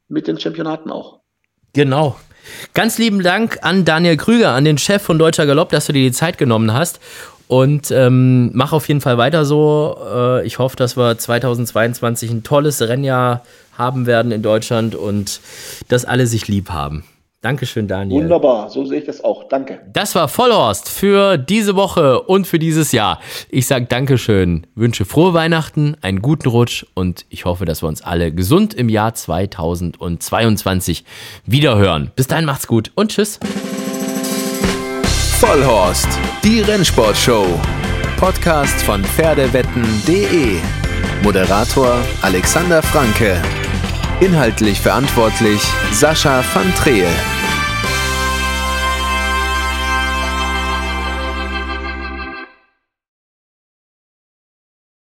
mit den Championaten auch. Genau. Ganz lieben Dank an Daniel Krüger, an den Chef von Deutscher Galopp, dass du dir die Zeit genommen hast. Und ähm, mach auf jeden Fall weiter so. Äh, ich hoffe, dass wir 2022 ein tolles Rennjahr haben werden in Deutschland und dass alle sich lieb haben. Dankeschön, Daniel. Wunderbar, so sehe ich das auch. Danke. Das war Vollhorst für diese Woche und für dieses Jahr. Ich sage Dankeschön, wünsche frohe Weihnachten, einen guten Rutsch und ich hoffe, dass wir uns alle gesund im Jahr 2022 wiederhören. Bis dahin macht's gut und tschüss. Vollhorst, die Rennsportshow. Podcast von Pferdewetten.de. Moderator Alexander Franke. Inhaltlich verantwortlich Sascha van Treel.